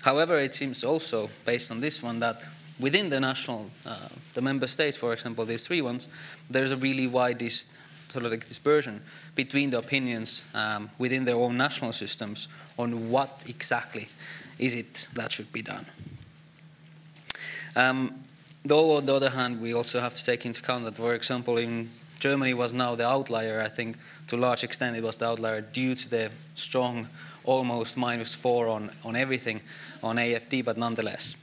E: However, it seems also, based on this one, that within the national, uh, the member states, for example, these three ones, there's a really wide dis- sort of like dispersion between the opinions um, within their own national systems on what exactly is it that should be done. Um, Though, on the other hand, we also have to take into account that, for example, in Germany was now the outlier. I think to a large extent it was the outlier due to the strong, almost minus four on, on everything on AFD, but nonetheless.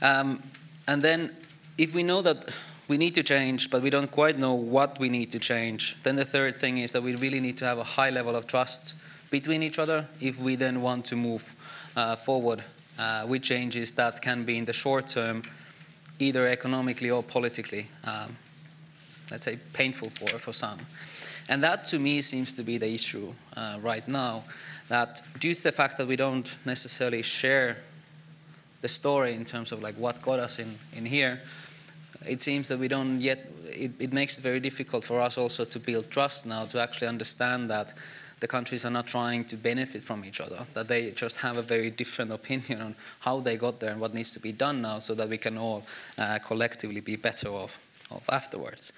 E: Um, and then, if we know that we need to change, but we don't quite know what we need to change, then the third thing is that we really need to have a high level of trust between each other if we then want to move uh, forward uh, with changes that can be in the short term either economically or politically, um, let's say, painful for, for some. And that to me seems to be the issue uh, right now, that due to the fact that we don't necessarily share the story in terms of like what got us in, in here, it seems that we don't yet, it, it makes it very difficult for us also to build trust now, to actually understand that the countries are not trying to benefit from each other, that they just have a very different opinion on how they got there and what needs to be done now so that we can all uh, collectively be better off, off afterwards.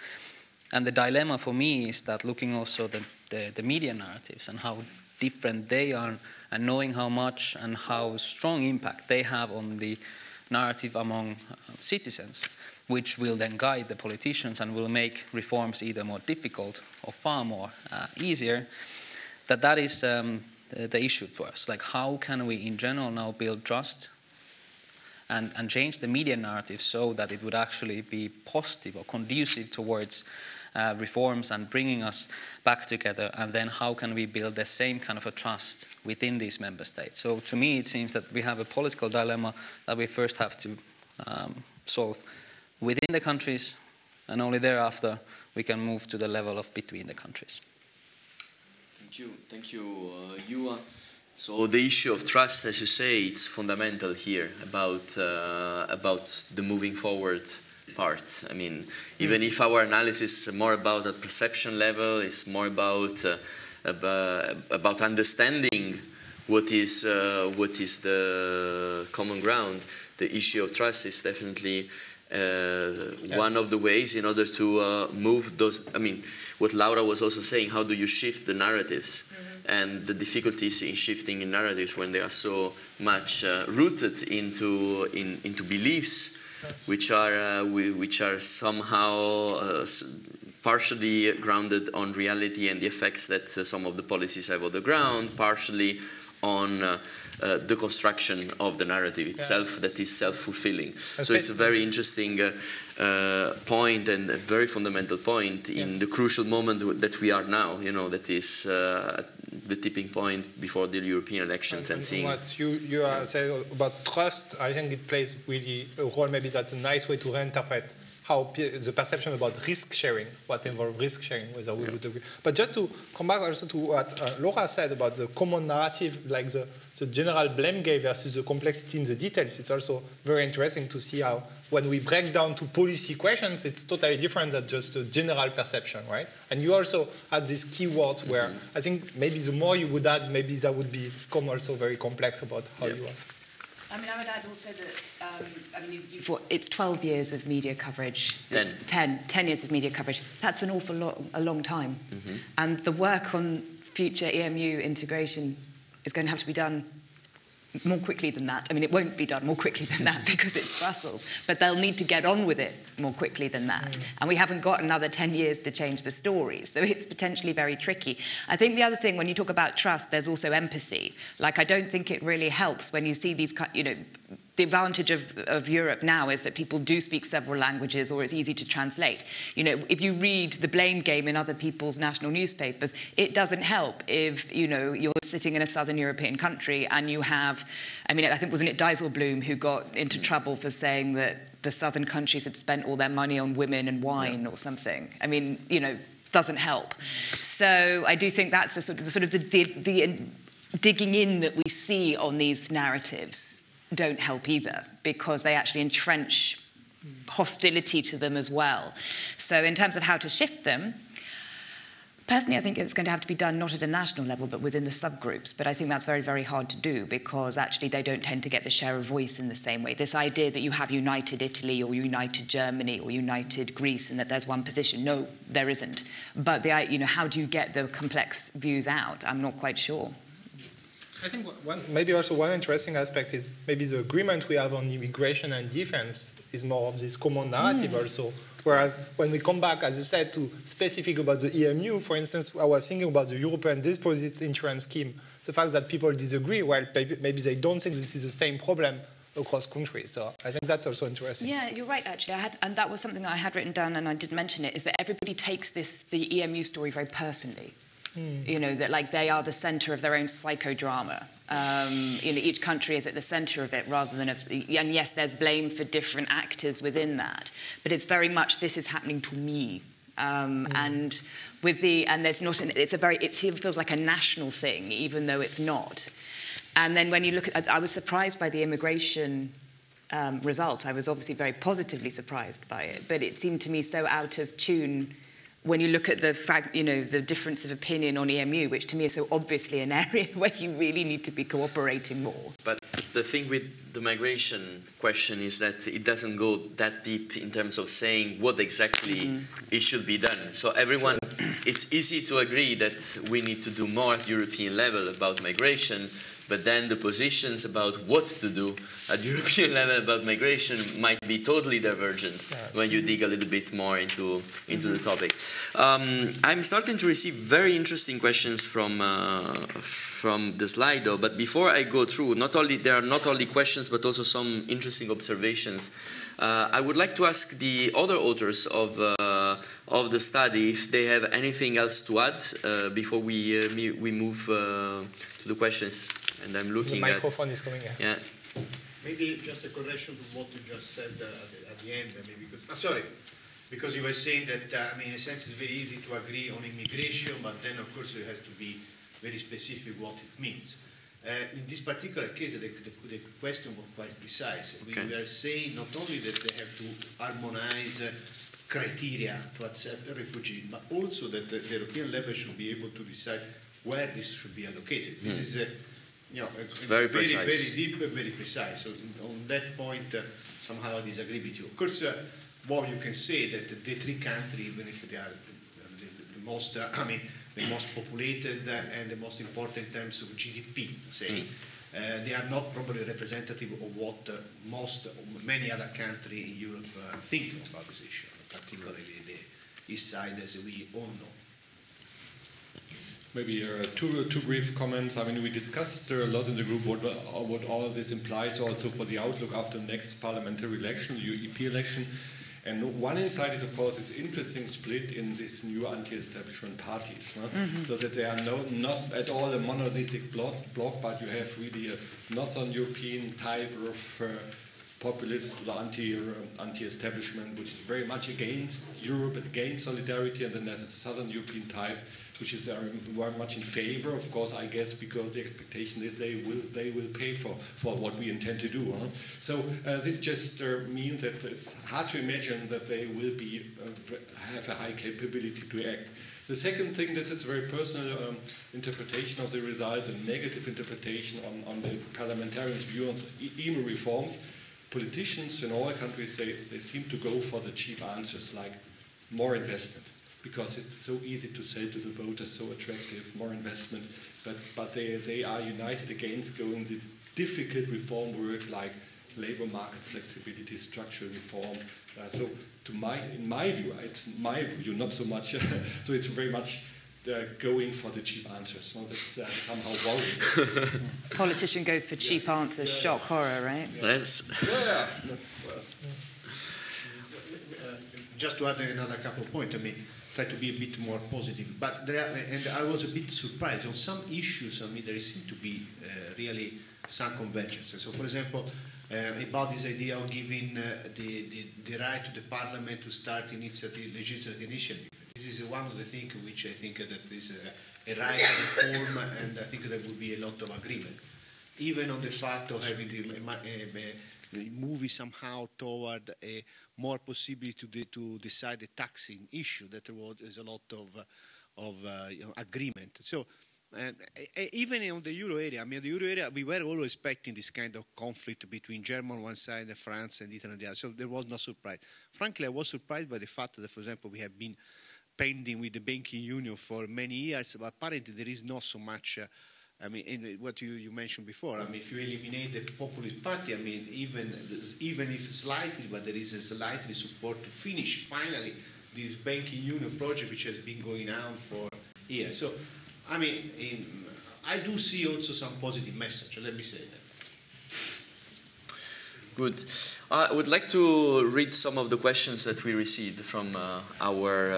E: And the dilemma for me is that looking also the, the, the media narratives and how different they are and knowing how much and how strong impact they have on the narrative among uh, citizens, which will then guide the politicians and will make reforms either more difficult or far more uh, easier that that is um, the, the, issue for us. Like, how can we, in general, now build trust and, and change the media narrative so that it would actually be positive or conducive towards uh, reforms and bringing us back together? And then, how can we build the same kind of a trust within these member states? So, to me, it seems that we have a political dilemma that we first have to um, solve within the countries, and only thereafter we can move to the level of between the countries.
A: Thank you, thank you, uh, So the issue of trust, as you say, it's fundamental here about uh, about the moving forward part. I mean, even if our analysis is more about a perception level, it's more about uh, about, about, understanding what is uh, what is the common ground. The issue of trust is definitely uh, yes. one of the ways in order to uh, move those. I mean what Laura was also saying, how do you shift the narratives? Mm-hmm. And the difficulties in shifting in narratives when they are so much uh, rooted into, in, into beliefs. Which, are, uh, we, which are somehow uh, partially grounded on reality and the effects that uh, some of the policies have on the ground, partially on uh, uh, the construction of the narrative itself yes. that is self-fulfilling. So it's a very interesting uh, uh, point and a very fundamental point in the crucial moment that we are now. You know, that is uh, the tipping point before the European elections and, and, seeing.
C: What you you said about trust, I think it plays really a role. Maybe that's a nice way to reinterpret how the perception about risk sharing, what involves risk sharing, whether we yeah. would agree. But just to come back also to what uh, Laura said about the common narrative, like the, the general blame game versus the complexity in the details, it's also very interesting to see how when we break down to policy questions, it's totally different than just a general perception, right? And you also had these keywords where mm-hmm. I think maybe the more you would add, maybe that would become also very complex about how yeah. you are.
D: I mean, I would add also that, um, I mean, you, it's 12 years of media coverage.
A: 10.
D: 10, 10 years of media coverage. That's an awful lot, a long time. Mm-hmm. And the work on future EMU integration is going to have to be done more quickly than that. I mean, it won't be done more quickly than that because it's Brussels, but they'll need to get on with it more quickly than that. Mm. And we haven't got another 10 years to change the story, so it's potentially very tricky. I think the other thing, when you talk about trust, there's also empathy. Like, I don't think it really helps when you see these, you know, the advantage of, of Europe now is that people do speak several languages or it's easy to translate. You know, if you read the blame game in other people's national newspapers, it doesn't help if, you know, you're sitting in a southern European country and you have, I mean, I think, wasn't it Dijsselbloem who got into mm. trouble for saying that the southern countries had spent all their money on women and wine yeah. or something? I mean, you know, doesn't help. So I do think that's a sort of the sort of the, the, the digging in that we see on these narratives don't help either because they actually entrench hostility to them as well. So, in terms of how to shift them, personally, I think it's going to have to be done not at a national level but within the subgroups. But I think that's very, very hard to do because actually they don't tend to get the share of voice in the same way. This idea that you have united Italy or united Germany or united Greece and that there's one position, no, there isn't. But the, you know, how do you get the complex views out? I'm not quite sure.
C: I think one, maybe also one interesting aspect is maybe the agreement we have on immigration and defense is more of this common narrative mm. also. Whereas when we come back, as you said, to specific about the EMU, for instance, I was thinking about the European deposit insurance scheme. The fact that people disagree, well, maybe, maybe they don't think this is the same problem across countries. So I think that's also interesting.
D: Yeah, you're right. Actually, I had, and that was something that I had written down, and I did mention it. Is that everybody takes this the EMU story very personally. Mm. You know, that like they are the center of their own psychodrama. Um, you know, each country is at the center of it rather than, of, and yes, there's blame for different actors within that, but it's very much this is happening to me. Um, mm. And with the, and there's not, an, it's a very, it feels like a national thing, even though it's not. And then when you look at, I was surprised by the immigration um, result. I was obviously very positively surprised by it, but it seemed to me so out of tune when you look at the frag, you know the difference of opinion on EMU, which to me is so obviously an area where you really need to be cooperating more.
A: But the thing with the migration question is that it doesn't go that deep in terms of saying what exactly mm-hmm. it should be done. So everyone, it's easy to agree that we need to do more at European level about migration but then the positions about what to do at European level about migration might be totally divergent yes. when you dig a little bit more into into mm-hmm. the topic. Um, I'm starting to receive very interesting questions from uh, from the Slido, but before I go through, not only there are not only questions but also some interesting observations. Uh, I would like to ask the other authors of uh, of the study if they have anything else to add uh, before we uh, we move uh, to the questions and I'm looking at.
C: the microphone at, is coming.
A: Yeah.
B: Maybe just a correction to what you just said uh, at, the, at, the, end. Maybe because, uh, sorry, because you were saying that uh, I mean, in a sense, it's very easy to agree on immigration, but then of course it has to be very specific what it means. Uh, in this particular case, the, the, the, question was quite precise. We were saying not only that they have to harmonize uh, criteria to accept a refugee, but also that the, the, European level should be able to decide where this should be allocated. This mm. is a you know,
A: it's very, very,
B: very deep and very precise. So on that point, uh, somehow I disagree with you. Of course, uh, well, you can say that the three countries, even if they are the, the, the most, uh, I mean, the most populated uh, and the most important in terms of GDP, say, mm. they are not probably representative of what uh, most, many other countries in Europe think about this issue, particularly the east side, as we all know.
F: Maybe uh, two, two brief comments. I mean, we discussed uh, a lot in the group what, uh, what all of this implies also for the outlook after the next parliamentary election, the EP election. And one insight is, of course, this interesting split in these new anti-establishment parties, no? mm-hmm. so that they are no, not at all a monolithic bloc, bloc, but you have really a northern European type of uh, populist anti, uh, anti-establishment, which is very much against Europe, against solidarity, and then there's a southern European type which is very much in favor, of course, I guess, because the expectation is they will they will pay for, for what we intend to do. Huh? So uh, this just uh, means that it's hard to imagine that they will be uh, have a high capability to act. The second thing that is a very personal um, interpretation of the result, a negative interpretation on, on the parliamentarians' view on EMU reforms. Politicians in all countries they, they seem to go for the cheap answers like more investment because it's so easy to say to the voters, so attractive, more investment, but, but they, they are united against going the difficult reform work like labor market flexibility, structural reform. Uh, so to my, in my view, it's my view, not so much, so it's very much they're going for the cheap answers. So that's uh, somehow worrying.
D: Politician goes for cheap answers,
F: Yeah.
D: shock horror, right?
A: Let's,
F: yeah. Well,
B: Uh, just to add another couple of points, I mean, try to be a bit more positive. But there are, and I was a bit surprised on some issues. I mean, there seem to be uh, really some convergence. So, for example, uh, about this idea of giving uh, the, the, the right to the parliament to start initiative, legislative initiative. This is one of the things which I think that is a, a right reform, and I think there will be a lot of agreement even on the fact of having the, uh, uh, movie somehow toward a more possibility to, de- to decide the taxing issue that there was a lot of uh, of uh, you know, agreement. So. And even on the euro area, I mean, the euro area, we were always expecting this kind of conflict between Germany on one side and France and Italy on the other. So there was no surprise. Frankly, I was surprised by the fact that, for example, we have been pending with the banking union for many years, but apparently there is not so much. Uh, I mean, what you, you mentioned before, I mean, if you eliminate the populist party, I mean, even even if slightly, but there is a slightly support to finish finally this banking union project, which has been going on for years. So, I mean, in, I do see also some positive message. Let me say that.
A: Good. I would like to read some of the questions that we received from uh, our uh,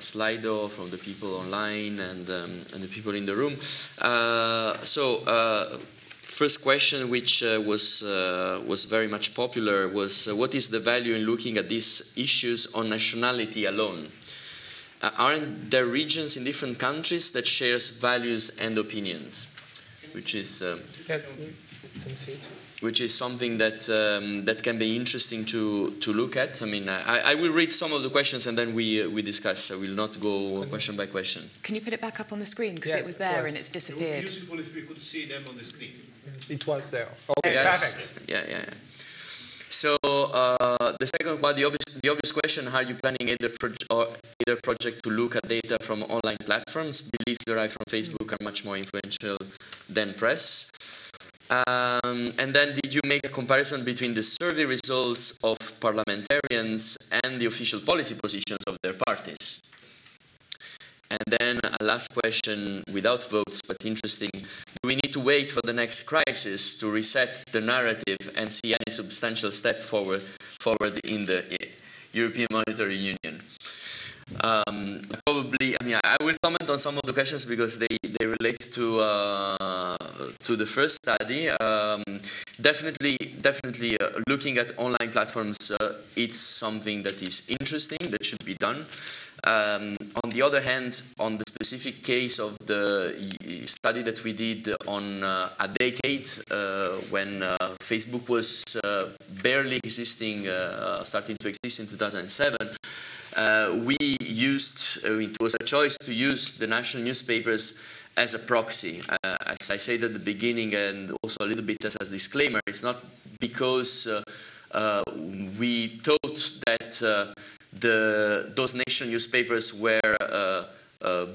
A: Slido, from the people online, and, um, and the people in the room. Uh, so, uh, first question, which uh, was uh, was very much popular, was what is the value in looking at these issues on nationality alone? aren't there regions in different countries that shares values and opinions? Which is um,
C: Yes, since it.
A: Which is something that um, that can be interesting to to look at. I mean, I, I will read some of the questions and then we uh, we discuss. I will not go question by question.
D: Can you put it back up on the screen? Because
C: Yes,
D: it was there
C: course.
D: and it's disappeared?
B: It would be
D: disappeared.
B: useful if we could see them on the screen.
C: It was there. Okay,
A: Yes.
C: perfect.
A: Yeah, yeah. yeah. So uh, the second one, the obvious, the obvious question: Are you planning either proj- or either project to look at data from online platforms? Beliefs derived from Facebook are much more influential than press. Um, and then, did you make a comparison between the survey results of parliamentarians and the official policy positions of their parties? And then, a last question without votes, but interesting. Do we need to wait for the next crisis to reset the narrative and see any substantial step forward, forward in the European Monetary Union? Um, probably, I mean, I will comment on some of the questions because they, they relate to uh, to the first study. Um, definitely, definitely, uh, looking at online platforms, uh, it's something that is interesting that should be done. Um, on the other hand, on the specific case of the study that we did on uh, a decade uh, when uh, Facebook was uh, barely existing, starting to exist in 2007, uh, we used, it was a choice to use the national newspapers as a proxy. Uh, as I said at the beginning, and also a little bit as a disclaimer, it's not because uh, uh, we thought that uh, the, those national newspapers were uh,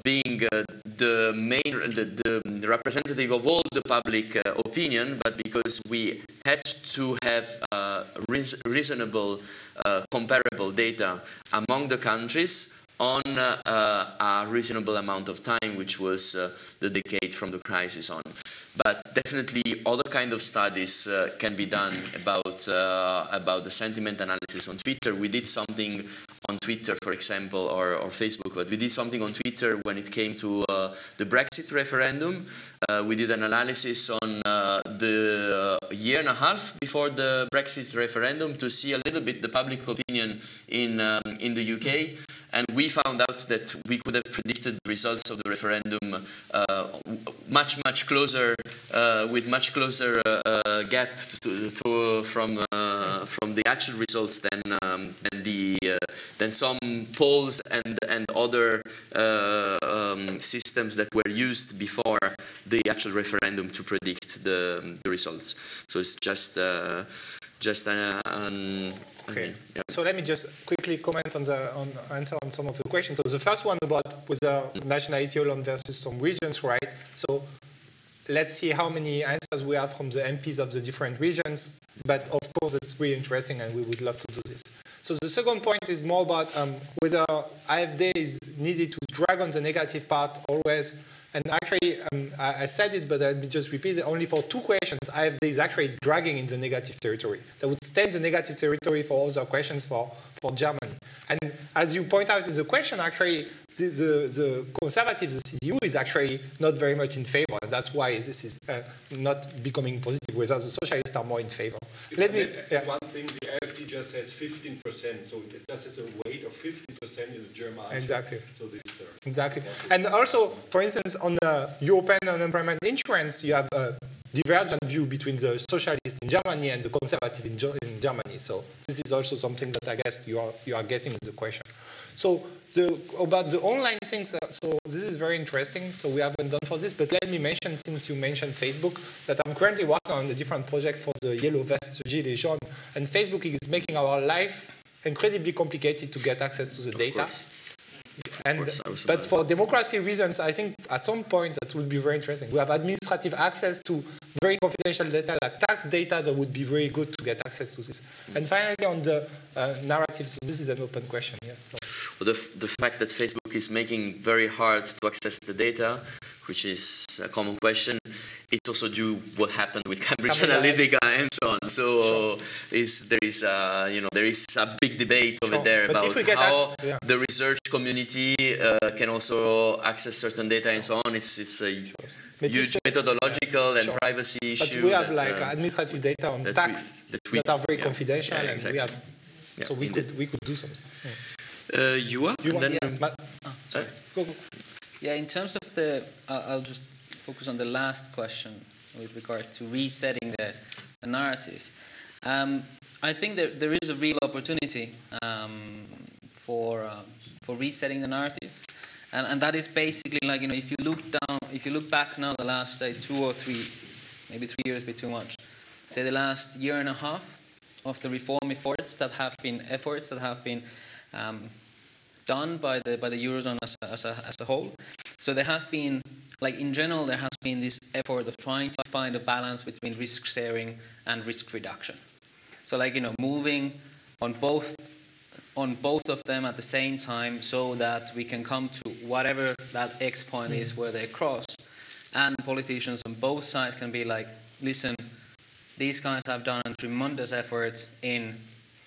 A: being the main, the, the representative of all the public opinion, but because we had to have reas- reasonable, comparable data among the countries on uh, uh, a reasonable amount of time, which was uh, the decade from the crisis on. But definitely, other kind of studies can be done about about the sentiment analysis on Twitter. We did something on Twitter, for example, or, or Facebook, but we did something on Twitter when it came to uh, the Brexit referendum. Uh, we did an analysis on uh, the year and a half before the Brexit referendum to see a little bit the public opinion in um, in the UK, and we found out that we could have predicted the results of the referendum uh, much much closer uh, with much closer uh, uh, gap to, to, from uh, from the actual results than um, than the uh, than some polls and and other um, systems that were used before the actual referendum to predict the, the results. So it's just just uh, an,
C: Okay.
A: yeah.
C: So let me just quickly comment on the on answer on some of the questions. So the first one about whether nationality alone versus some regions, right? So let's see how many answers we have from the MPs of the different regions. But of course, it's really interesting, and we would love to do this. So the second point is more about um, whether AfD is needed to drag on the negative part always. And actually, um, I, I, said it, but let me just repeat it. Only for two questions, AfD is actually dragging in the negative territory. That would stay in the negative territory for other questions for, for Germany. And as you point out in the question, actually, the, the, the conservatives, the CDU, is actually not very much in favor. That's why this is uh, not becoming positive, whereas the socialists are more in favor.
F: Let me. Yeah. One thing, the AfD just has 15%, so it just has a weight of 15% in the German.
C: Exactly.
F: So this, uh,
C: exactly. And also, for instance, on the European unemployment insurance, you have a divergent view between the socialists in Germany and the conservative in, in Germany. So this is also something that I guess you are you are getting in the question. So the, about the online things, uh, so this is very interesting. So we haven't done for this, but let me mention, since you mentioned Facebook, that I'm currently working on a different project for the Yellow Vest, the Gilets jaunes, and Facebook is making our life incredibly complicated to get access to the data. And, but for democracy reasons, I think at some point that would be very interesting. We have administrative access to very confidential data like tax data that would be very good to get access to this. Mm. And finally, on the uh, narrative, so this is an open question, yes. So.
A: Well, the, the fact that Facebook is making very hard to access the data, which is a common question, it's also due what happened with Cambridge Analytica and so on. So sure. is, there is a, you know there is a big debate over sure. there but about how yeah. the research community uh, can also access certain data and so on. It's it's a sure. huge methodological yes. and privacy
C: but
A: issue.
C: But we have that, like uh, administrative data on tax we, that, we, that, are very yeah. confidential, yeah, exactly. and we have so we could we could do something.
A: Uh, you are.
C: You
A: then,
C: yeah. oh,
E: sorry. Go, go. Yeah, in terms of the, uh, I'll just focus on the last question with regard to resetting the, the narrative. Um, I think that there is a real opportunity um, for uh, for resetting the narrative, and and that is basically like you know if you look down, if you look back now, the last say two or three, maybe three years be too much, say the last year and a half of the reform efforts that have been efforts that have been um, done by the by the eurozone as a, as a, as a whole. So there have been like in general there has been this effort of trying to find a balance between risk sharing and risk reduction. So like you know moving on both on both of them at the same time so that we can come to whatever that X point is where they cross and politicians on both sides can be like listen these guys have done a tremendous effort in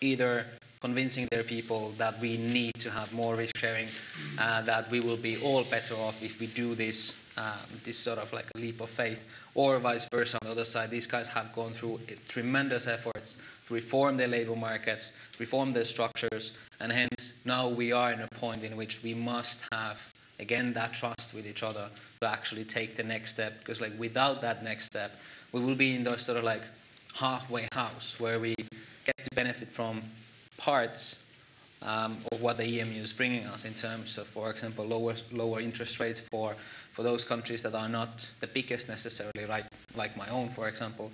E: either convincing their people that we need to have more risk sharing, uh, that we will be all better off if we do this, um, this sort of like a leap of faith, or vice versa on the other side. These guys have gone through tremendous efforts to reform their labor markets, reform their structures, and hence now we are in a point in which we must have again that trust with each other to actually take the next step because like without that next step we will be in the sort of like halfway house where we get to benefit from parts um, of what the EMU is bringing us in terms of, for example, lower lower interest rates for for those countries that are not the biggest necessarily, right, like my own, for example.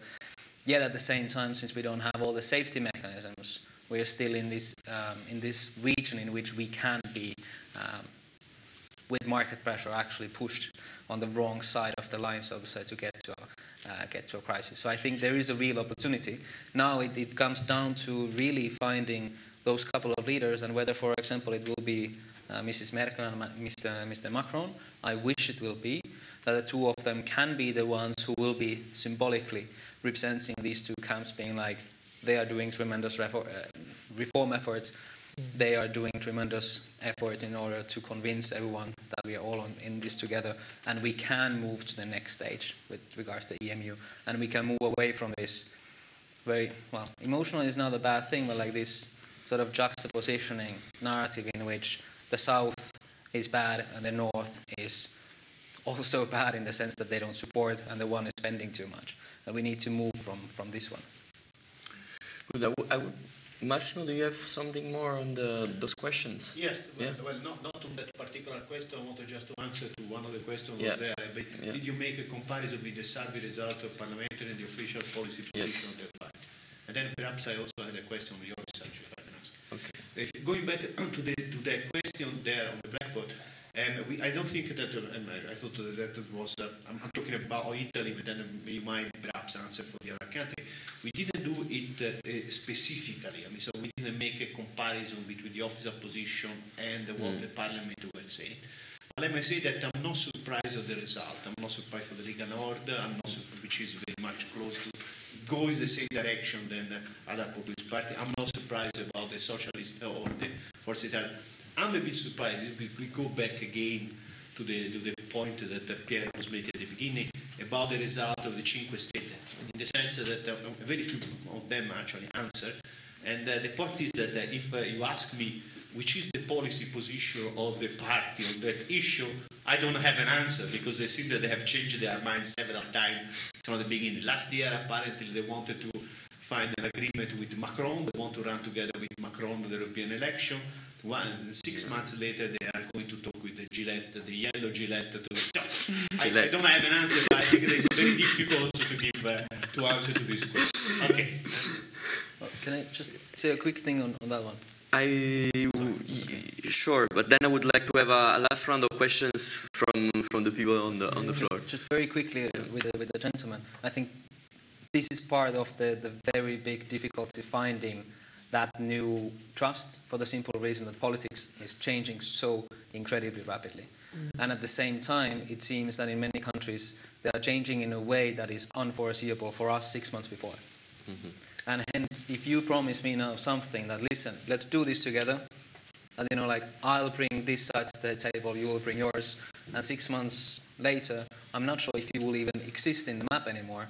E: Yet at the same time, since we don't have all the safety mechanisms, we are still in this um, in this region in which we can be, um, with market pressure, actually pushed on the wrong side of the line, so to say, to get to a, uh, get to a crisis. So I think there is a real opportunity. Now it, it comes down to really finding those couple of leaders and whether, for example, it will be uh, Mrs. Merkel and Mr. Mr. Macron. I wish it will be that the two of them can be the ones who will be symbolically representing these two camps, being like they are doing tremendous uh, reform efforts they are doing tremendous efforts in order to convince everyone that we are all on, in this together and we can move to the next stage with regards to EMU and we can move away from this very, well, emotional is not a bad thing, but like this sort of juxtapositioning narrative in which the South is bad and the North is also bad in the sense that they don't support and the one is spending too much. And we need to move from, from this one.
A: Would Massimo, do you have something more on the, those questions?
B: Yes, well, yeah. well not, not on that particular question. I wanted just to answer to one of the questions yeah. there. But yeah. Did you make a comparison with the survey result of parliamentary and the official policy position yes. of that party? And then perhaps I also had a question on your research, if I can ask.
A: Okay.
B: If, going back to the, to the question there on the blackboard, um, we, I don't think that, um, I thought that, that was, uh, I'm, I'm, talking about Italy, but then you might perhaps answer for the other country. We didn't do it uh, specifically. I mean, so we didn't make a comparison between the official position and what mm. the parliament were saying. But let me say that I'm not surprised of the result. I'm not surprised for the Lega Nord. I'm not surprised, which is very much close to goes the same direction than other populist parties. I'm not surprised about the socialist or the Forza Italia. I'm a bit surprised. We, we go back again to the, to the point that Pierre was making at the beginning about the result of the Cinque Stelle, in the sense that uh, very few of them actually answered. And uh, the point is that uh, if uh, you ask me which is the policy position of the party on that issue, I don't have an answer because they seem that they have changed their mind several times from the beginning. Last year, apparently, they wanted to find an agreement with Macron. They want to run together with Macron the European election. One, six months later, they are going to talk with the gilet, the yellow gilet. To, I, I, don't have an answer, but I think it is very difficult to give uh, to answer to this question. Okay.
E: Well, can I just say a quick thing on, on that one?
A: I sure, but then I would like to have a, a, last round of questions from from the people on the on the floor.
E: Just, just very quickly with the, with the gentleman, I think this is part of the, the very big difficulty finding that new trust for the simple reason that politics is changing so incredibly rapidly. Mm. And at the same time, it seems that in many countries they are changing in a way that is unforeseeable for us six months before. Mm-hmm. And hence, if you promise me now something that, listen, let's do this together, and you know, like, I'll bring this side to the table, you will bring yours, and six months later, I'm not sure if you will even exist in the map anymore.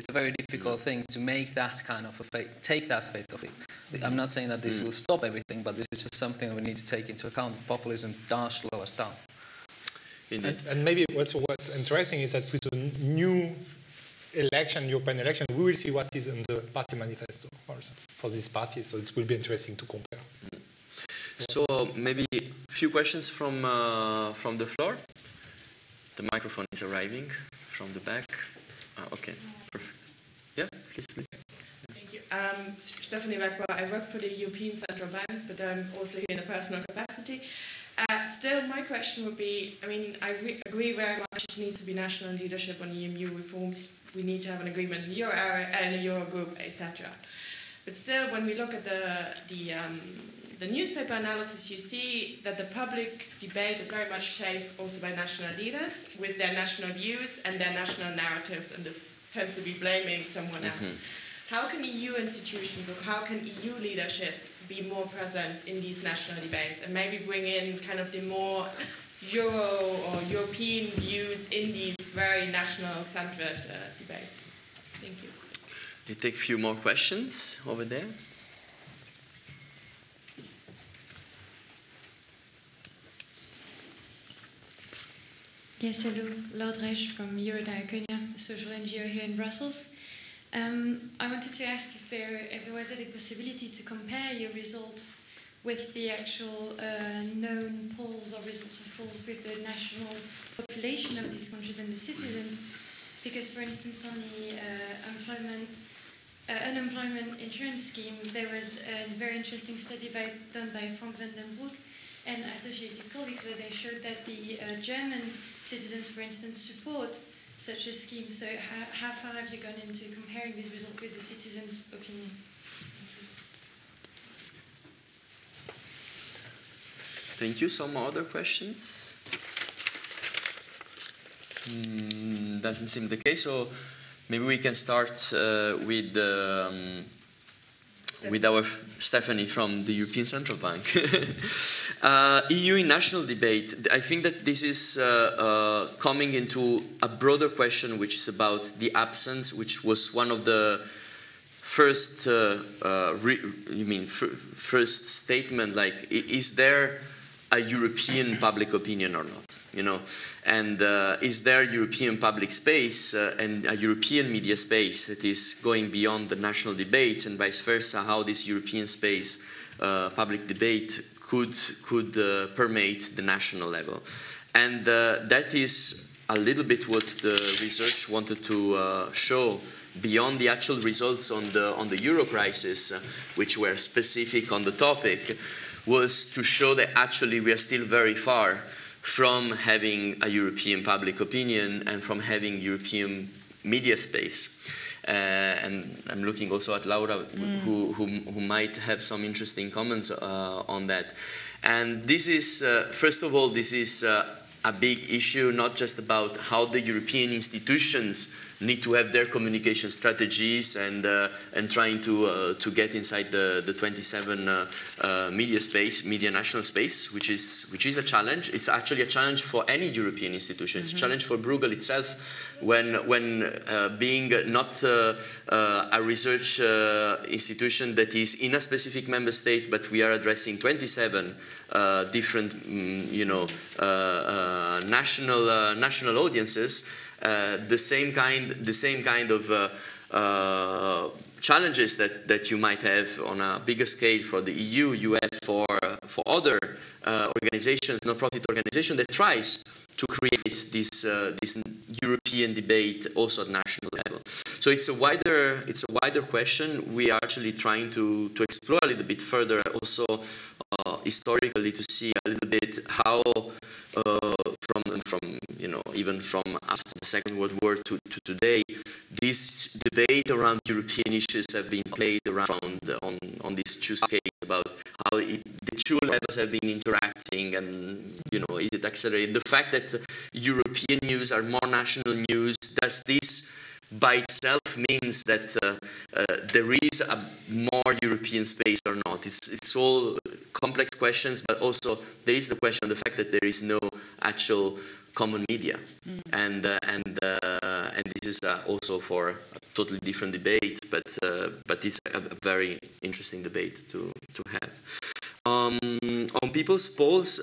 E: It's a very difficult thing to make that kind of a fate, take that fate of it. I'm not saying that this mm. will stop everything, but this is just something we need to take into account. Populism does slow us down.
C: And, and, maybe what's, what's interesting is that with the new election, European election, we will see what is in the party manifesto also for this party. So it will be interesting to compare. Mm.
A: So maybe a few questions from uh, from the floor. The microphone is arriving from the back. Uh, okay, perfect. Yeah, please, please.
G: Thank you. Um, Stephanie Beckbar, I work for the European Central Bank, but I'm also here in a personal capacity. Uh, still, my question would be I mean, I agree very much it needs to be national leadership on EMU reforms. We need to have an agreement in the Euro area and a Euro group, etc. But still, when we look at the, the, um, the newspaper analysis, you see that the public debate is very much shaped also by national leaders with their national views and their national narratives, and this tends to be blaming someone else. Mm-hmm. How can EU institutions or how can EU leadership be more present in these national debates and maybe bring in kind of the more Euro or European views in these very national centered uh, debates. Thank you.
A: We take a few more questions over there.
H: Yes, hello, Lord Reich from Eurodiaconia, a social NGO here in Brussels. Um, I wanted to ask if there, if there was any possibility to compare your results with the actual uh, known polls or results of polls with the national population of these countries and the citizens. Because, for instance, on the uh, employment, uh, unemployment insurance scheme, there was a very interesting study by, done by Frank Vandenbroucke and associated colleagues where they showed that the uh, German citizens, for instance, support such a scheme. So how, how far have you gone into comparing this result with the citizens' opinion?
A: Thank you. Some other questions? Mm, doesn't seem the case. So maybe we can start uh, with um, with our Stephanie from the European Central Bank. uh, EU in national debate. I think that this is uh, uh, coming into a broader question, which is about the absence, which was one of the first, uh, uh, you mean first statement. Like, is there a European public opinion or not? You know, and uh, is there European public space uh, and a European media space that is going beyond the national debates and vice versa? How this European space, uh, public debate, could could uh, permeate the national level, and uh, that is a little bit what the research wanted to uh, show beyond the actual results on the on the euro crisis, which were specific on the topic, was to show that actually we are still very far from having a European public opinion and from having European media space. uh, and I'm looking also at Laura, mm. who, who, who might have some interesting comments uh, on that. And this is, uh, first of all, this is a big issue, not just about how the European institutions need to have their communication strategies and uh, and trying to uh, to get inside the the 27 uh, uh, media space, media national space, which is which is a challenge. It's actually a challenge for any European institution. It's mm-hmm. a challenge for Bruegel itself, when when uh, being not uh, a research institution that is in a specific member state, but we are addressing 27 different, mm, you know, national national audiences. Uh, the same kind, the same kind of uh, uh, challenges that, that you might have on a bigger scale for the EU, you have for, for other uh, organizations, non-profit organizations that tries to create this, uh, this European debate also at national level. So it's a wider, it's a wider question. We are actually trying to, to explore a little bit further also uh, historically to see a little bit how from, from, you know, even from after the Second World War to, to today, this debate around European issues have been played around on, on these two scales about how it, the two levels have been interacting and, you know, is it accelerated? The fact that European news are more national news, does this by itself means that uh, uh, there is a more European space or not. It's, it's all complex questions, but also there is the question of the fact that there is no actual common media, mm. and uh, and uh, and this is uh, also for a totally different debate, but uh, but it's a, a, very interesting debate to to have. Um, on people's polls,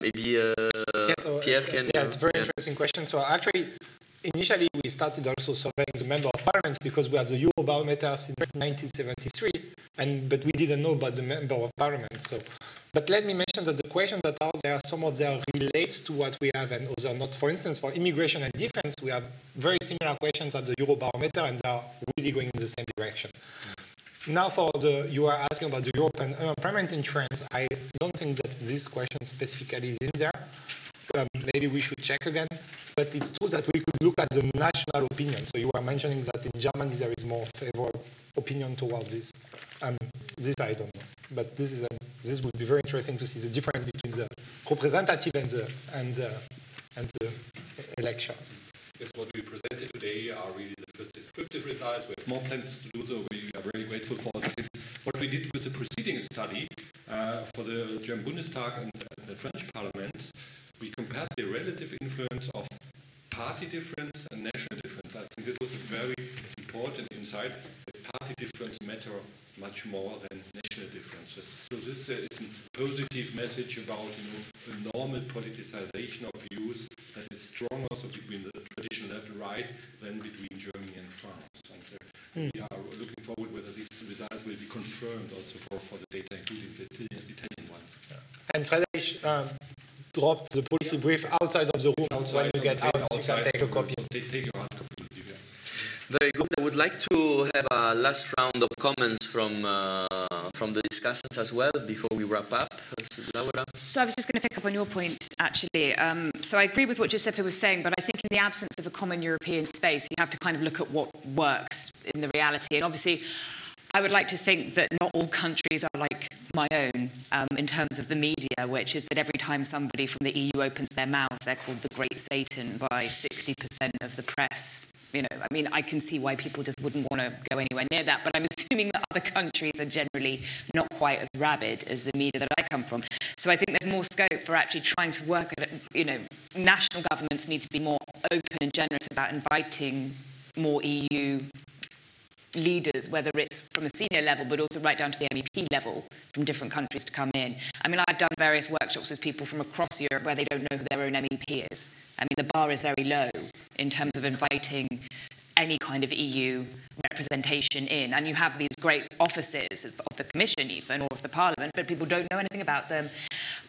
A: maybe yeah, so, Pierre can.
C: Yeah, it's a very interesting question. So actually, initially we started also surveying the member of parliaments because we have the Eurobarometer since 1973, and but we didn't know about the member of parliament. So, but let me mention that the questions that are there, some of them relate to what we have, and others not. For instance, for immigration and defense, we have very similar questions at the Eurobarometer, and they are really going in the same direction. Now, for the you are asking about the European unemployment insurance, I don't think that this question specifically is in there. Um, maybe we should check again. But it's true that we could look at the national opinion. So you were mentioning that in Germany there is more favorable opinion towards this. Um, this I don't know. But this is a, this would be very interesting to see the difference between the representative and the and the, and the election.
F: Yes, what we presented today are really the first descriptive results. We have more plans to do so. We are very grateful for this. What we did with the preceding study uh, for the German Bundestag and the French parliaments, we compared the relative influence of party difference and national difference. I think that was a very important insight that party difference matter much more than national differences. So this uh, is a positive message about you know, the normal politicization of views that is stronger also between the traditional left and right than between Germany and France. And uh, mm. we are looking forward whether these results will be confirmed also for, for the data, including the Italian ones.
C: Yeah. And Friedrich, um, drop the policy brief outside of the room outside when you get out, you can take a copy.
F: Take, take your hard copy with you,
A: Very good. I would like to have a last round of comments from uh, from the discussants as well before we wrap up. Laura?
D: So I was just going to pick up on your point, actually. Um, so I agree with what Giuseppe was saying, but I think in the absence of a common European space, you have to kind of look at what works in the reality. And obviously, I would like to think that not all countries are like my own um, in terms of the media, which is that every time somebody from the EU opens their mouth, they're called the Great Satan by 60% of the press. You know, I mean, I can see why people just wouldn't want to go anywhere near that, but I'm assuming that other countries are generally not quite as rabid as the media that I come from. So I think there's more scope for actually trying to work at, you know, national governments need to be more open and generous about inviting more EU leaders, whether it's from a senior level, but also right down to the MEP level from different countries to come in. I mean, I've done various workshops with people from across Europe where they don't know who their own MEP is. I mean, the bar is very low in terms of inviting any kind of EU representation in. And you have these great offices of, the Commission, even, or of the Parliament, but people don't know anything about them.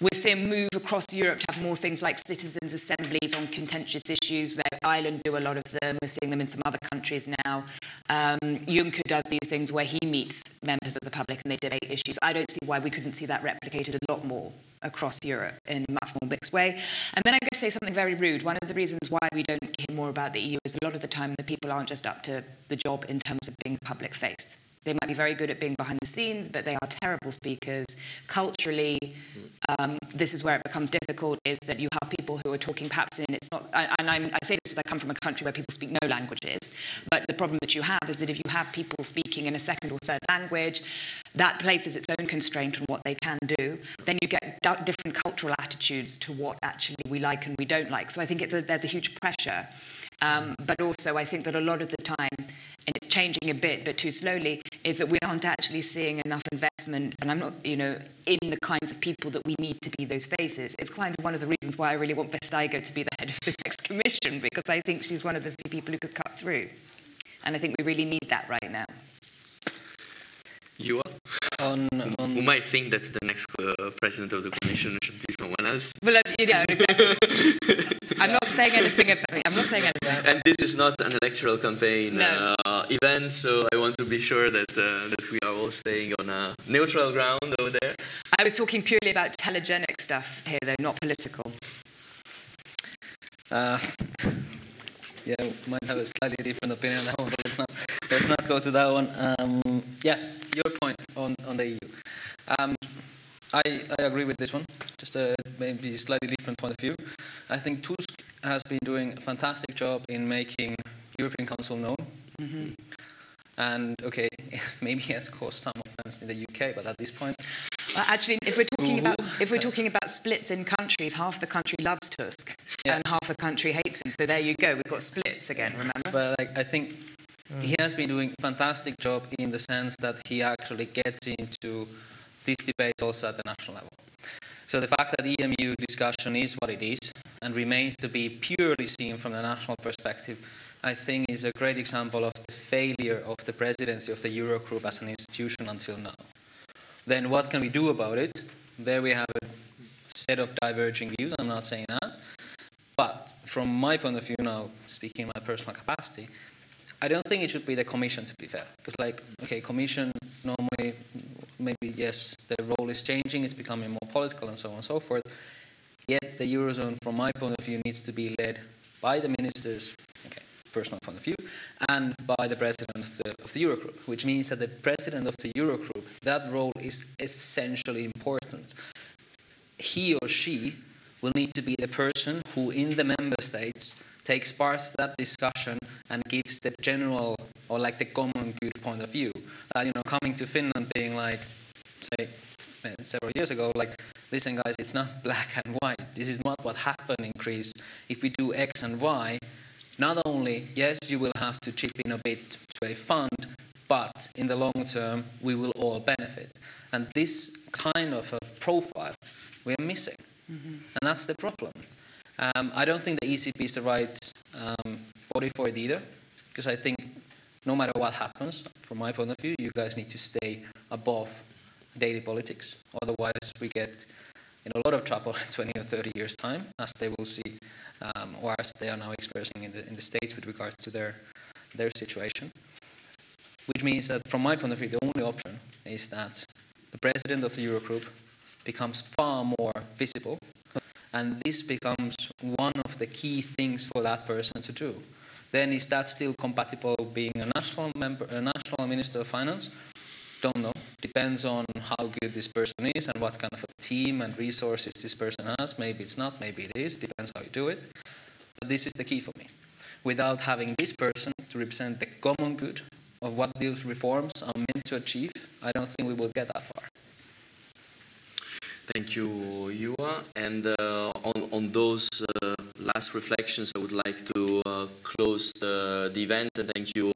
D: We're seeing move across Europe to have more things like citizens' assemblies on contentious issues. Ireland do a lot of them. We're seeing them in some other countries now. Um, Juncker does these things where he meets members of the public and they debate issues. I don't see why we couldn't see that replicated a lot more across Europe in a much more mixed way. And then I'm going to say something very rude. One of the reasons why we don't hear more about the EU is a lot of the time the people aren't just up to the job in terms of being public face. They might be very good at being behind the scenes, but they are terrible speakers. Culturally, um, this is where it becomes difficult, is that you have people who are talking perhaps in, it's not, and I'm, i say this as I come from a country where people speak no languages, but the problem that you have is that if you have people speaking in a second or third language, that places its own constraint on what they can do. Then you get different cultural attitudes to what actually we like and we don't like. So I think a, there's a huge pressure. Um, but also, I think that a lot of the time, and it's changing a bit, but too slowly, is that we aren't actually seeing enough investment, and I'm not, you know, in the kinds of people that we need to be those faces. It's kind of one of the reasons why I really want Vestager to be the head of the next commission, because I think she's one of the few people who could cut through. And I think we really need that right now.
A: You are?
E: On, on
A: Who might think that the next uh, president of the commission should be someone else?
D: Well, yeah, exactly. I'm not saying anything about I'm not saying anything.
A: And this is not an electoral campaign
D: no.
A: uh, event, so I want to be sure that uh, that we are all staying on a neutral ground over there.
D: I was talking purely about telegenic stuff here, though, not political.
E: Uh, yeah, might have a slightly different opinion on that one, but let's not, let's not go to that one. Um, yes, your point on, on the EU. Um, I, I agree with this one, just a maybe slightly different point of view. I think Tusk has been doing a fantastic job in making European Council known. Mm-hmm. And okay, maybe he has caused some offence in the UK, but at this point,
D: well, actually, if we're talking about if we're talking about splits in countries, half the country loves Tusk yeah. and half the country hates him. So there you go. We've got splits again. Remember?
E: But like, I think mm. he has been doing a fantastic job in the sense that he actually gets into these debates also at the national level. So the fact that EMU discussion is what it is and remains to be purely seen from the national perspective, I think is a great example of the failure of the presidency of the Eurogroup as an institution until now. Then what can we do about it? There we have a set of diverging views. I'm not saying that. But from my point of view now, speaking in my personal capacity, I don't think it should be the commission to be fair. Because like, okay, commission normally, maybe yes, the role is changing, it's becoming more political and so on and so forth. Yet the Eurozone, from my point of view, needs to be led by the ministers, okay, personal point of view, and by the president of the, of the Eurogroup, which means that the president of the Eurogroup, that role is essentially important. He or she will need to be the person who, in the member states, takes part in that discussion and gives the general or like the common good point of view. Uh, you know, coming to Finland being like, say, several years ago, like, listen, guys, it's not black and white. This is not what happened in Greece. If we do X and Y, not only, yes, you will have to chip in a bit to a fund, but in the long term, we will all benefit. And this kind of a profile we are missing. Mm-hmm. And that's the problem. Um, I don't think the ECB is the right um, body for it either, because I think no matter what happens, from my point of view, you guys need to stay above daily politics. Otherwise, we get in a lot of trouble in 20 or 30 years' time, as they will see, um, or as they are now expressing in the, in the States with regards to their, their situation. Which means that, from my point of view, the only option is that the president of the Eurogroup becomes far more visible, and this becomes one of the key things for that person to do. Then is that still compatible being a national member, a national minister of finance? Don't know. Depends on how good this person is and what kind of a team and resources this person has. Maybe it's not, maybe it is. Depends how you do it. But this is the key for me. Without having this person to represent the common good of what these reforms are meant to achieve, I don't think we will get that far.
A: Thank you, Yua. And uh, on, on those uh, last reflections, I would like to uh, close the, the event and thank you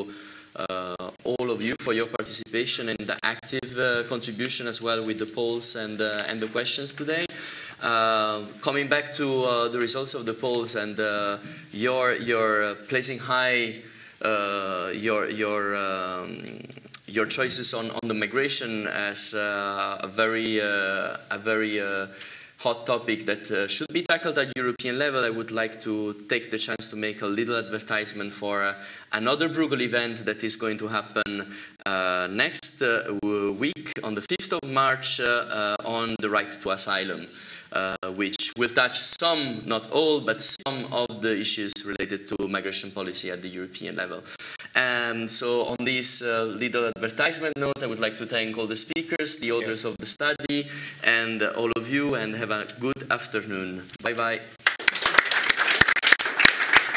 A: uh, all of you for your participation and the active uh, contribution as well with the polls and, uh, and the questions today. coming back to the results of the polls and your, your placing high your, your um, your choices on, on the migration as uh, a very, uh, a very uh, hot topic that uh, should be tackled at European level, I would like to take the chance to make a little advertisement for uh, another Bruegel event that is going to happen uh, next week, on the 5th of March, on the right to asylum. Uh, which will touch some, not all, but some of the issues related to migration policy at the European level. And so on this uh, little advertisement note, I would like to thank all the speakers, the authors of the study, and all of you, and have a good afternoon. Bye-bye.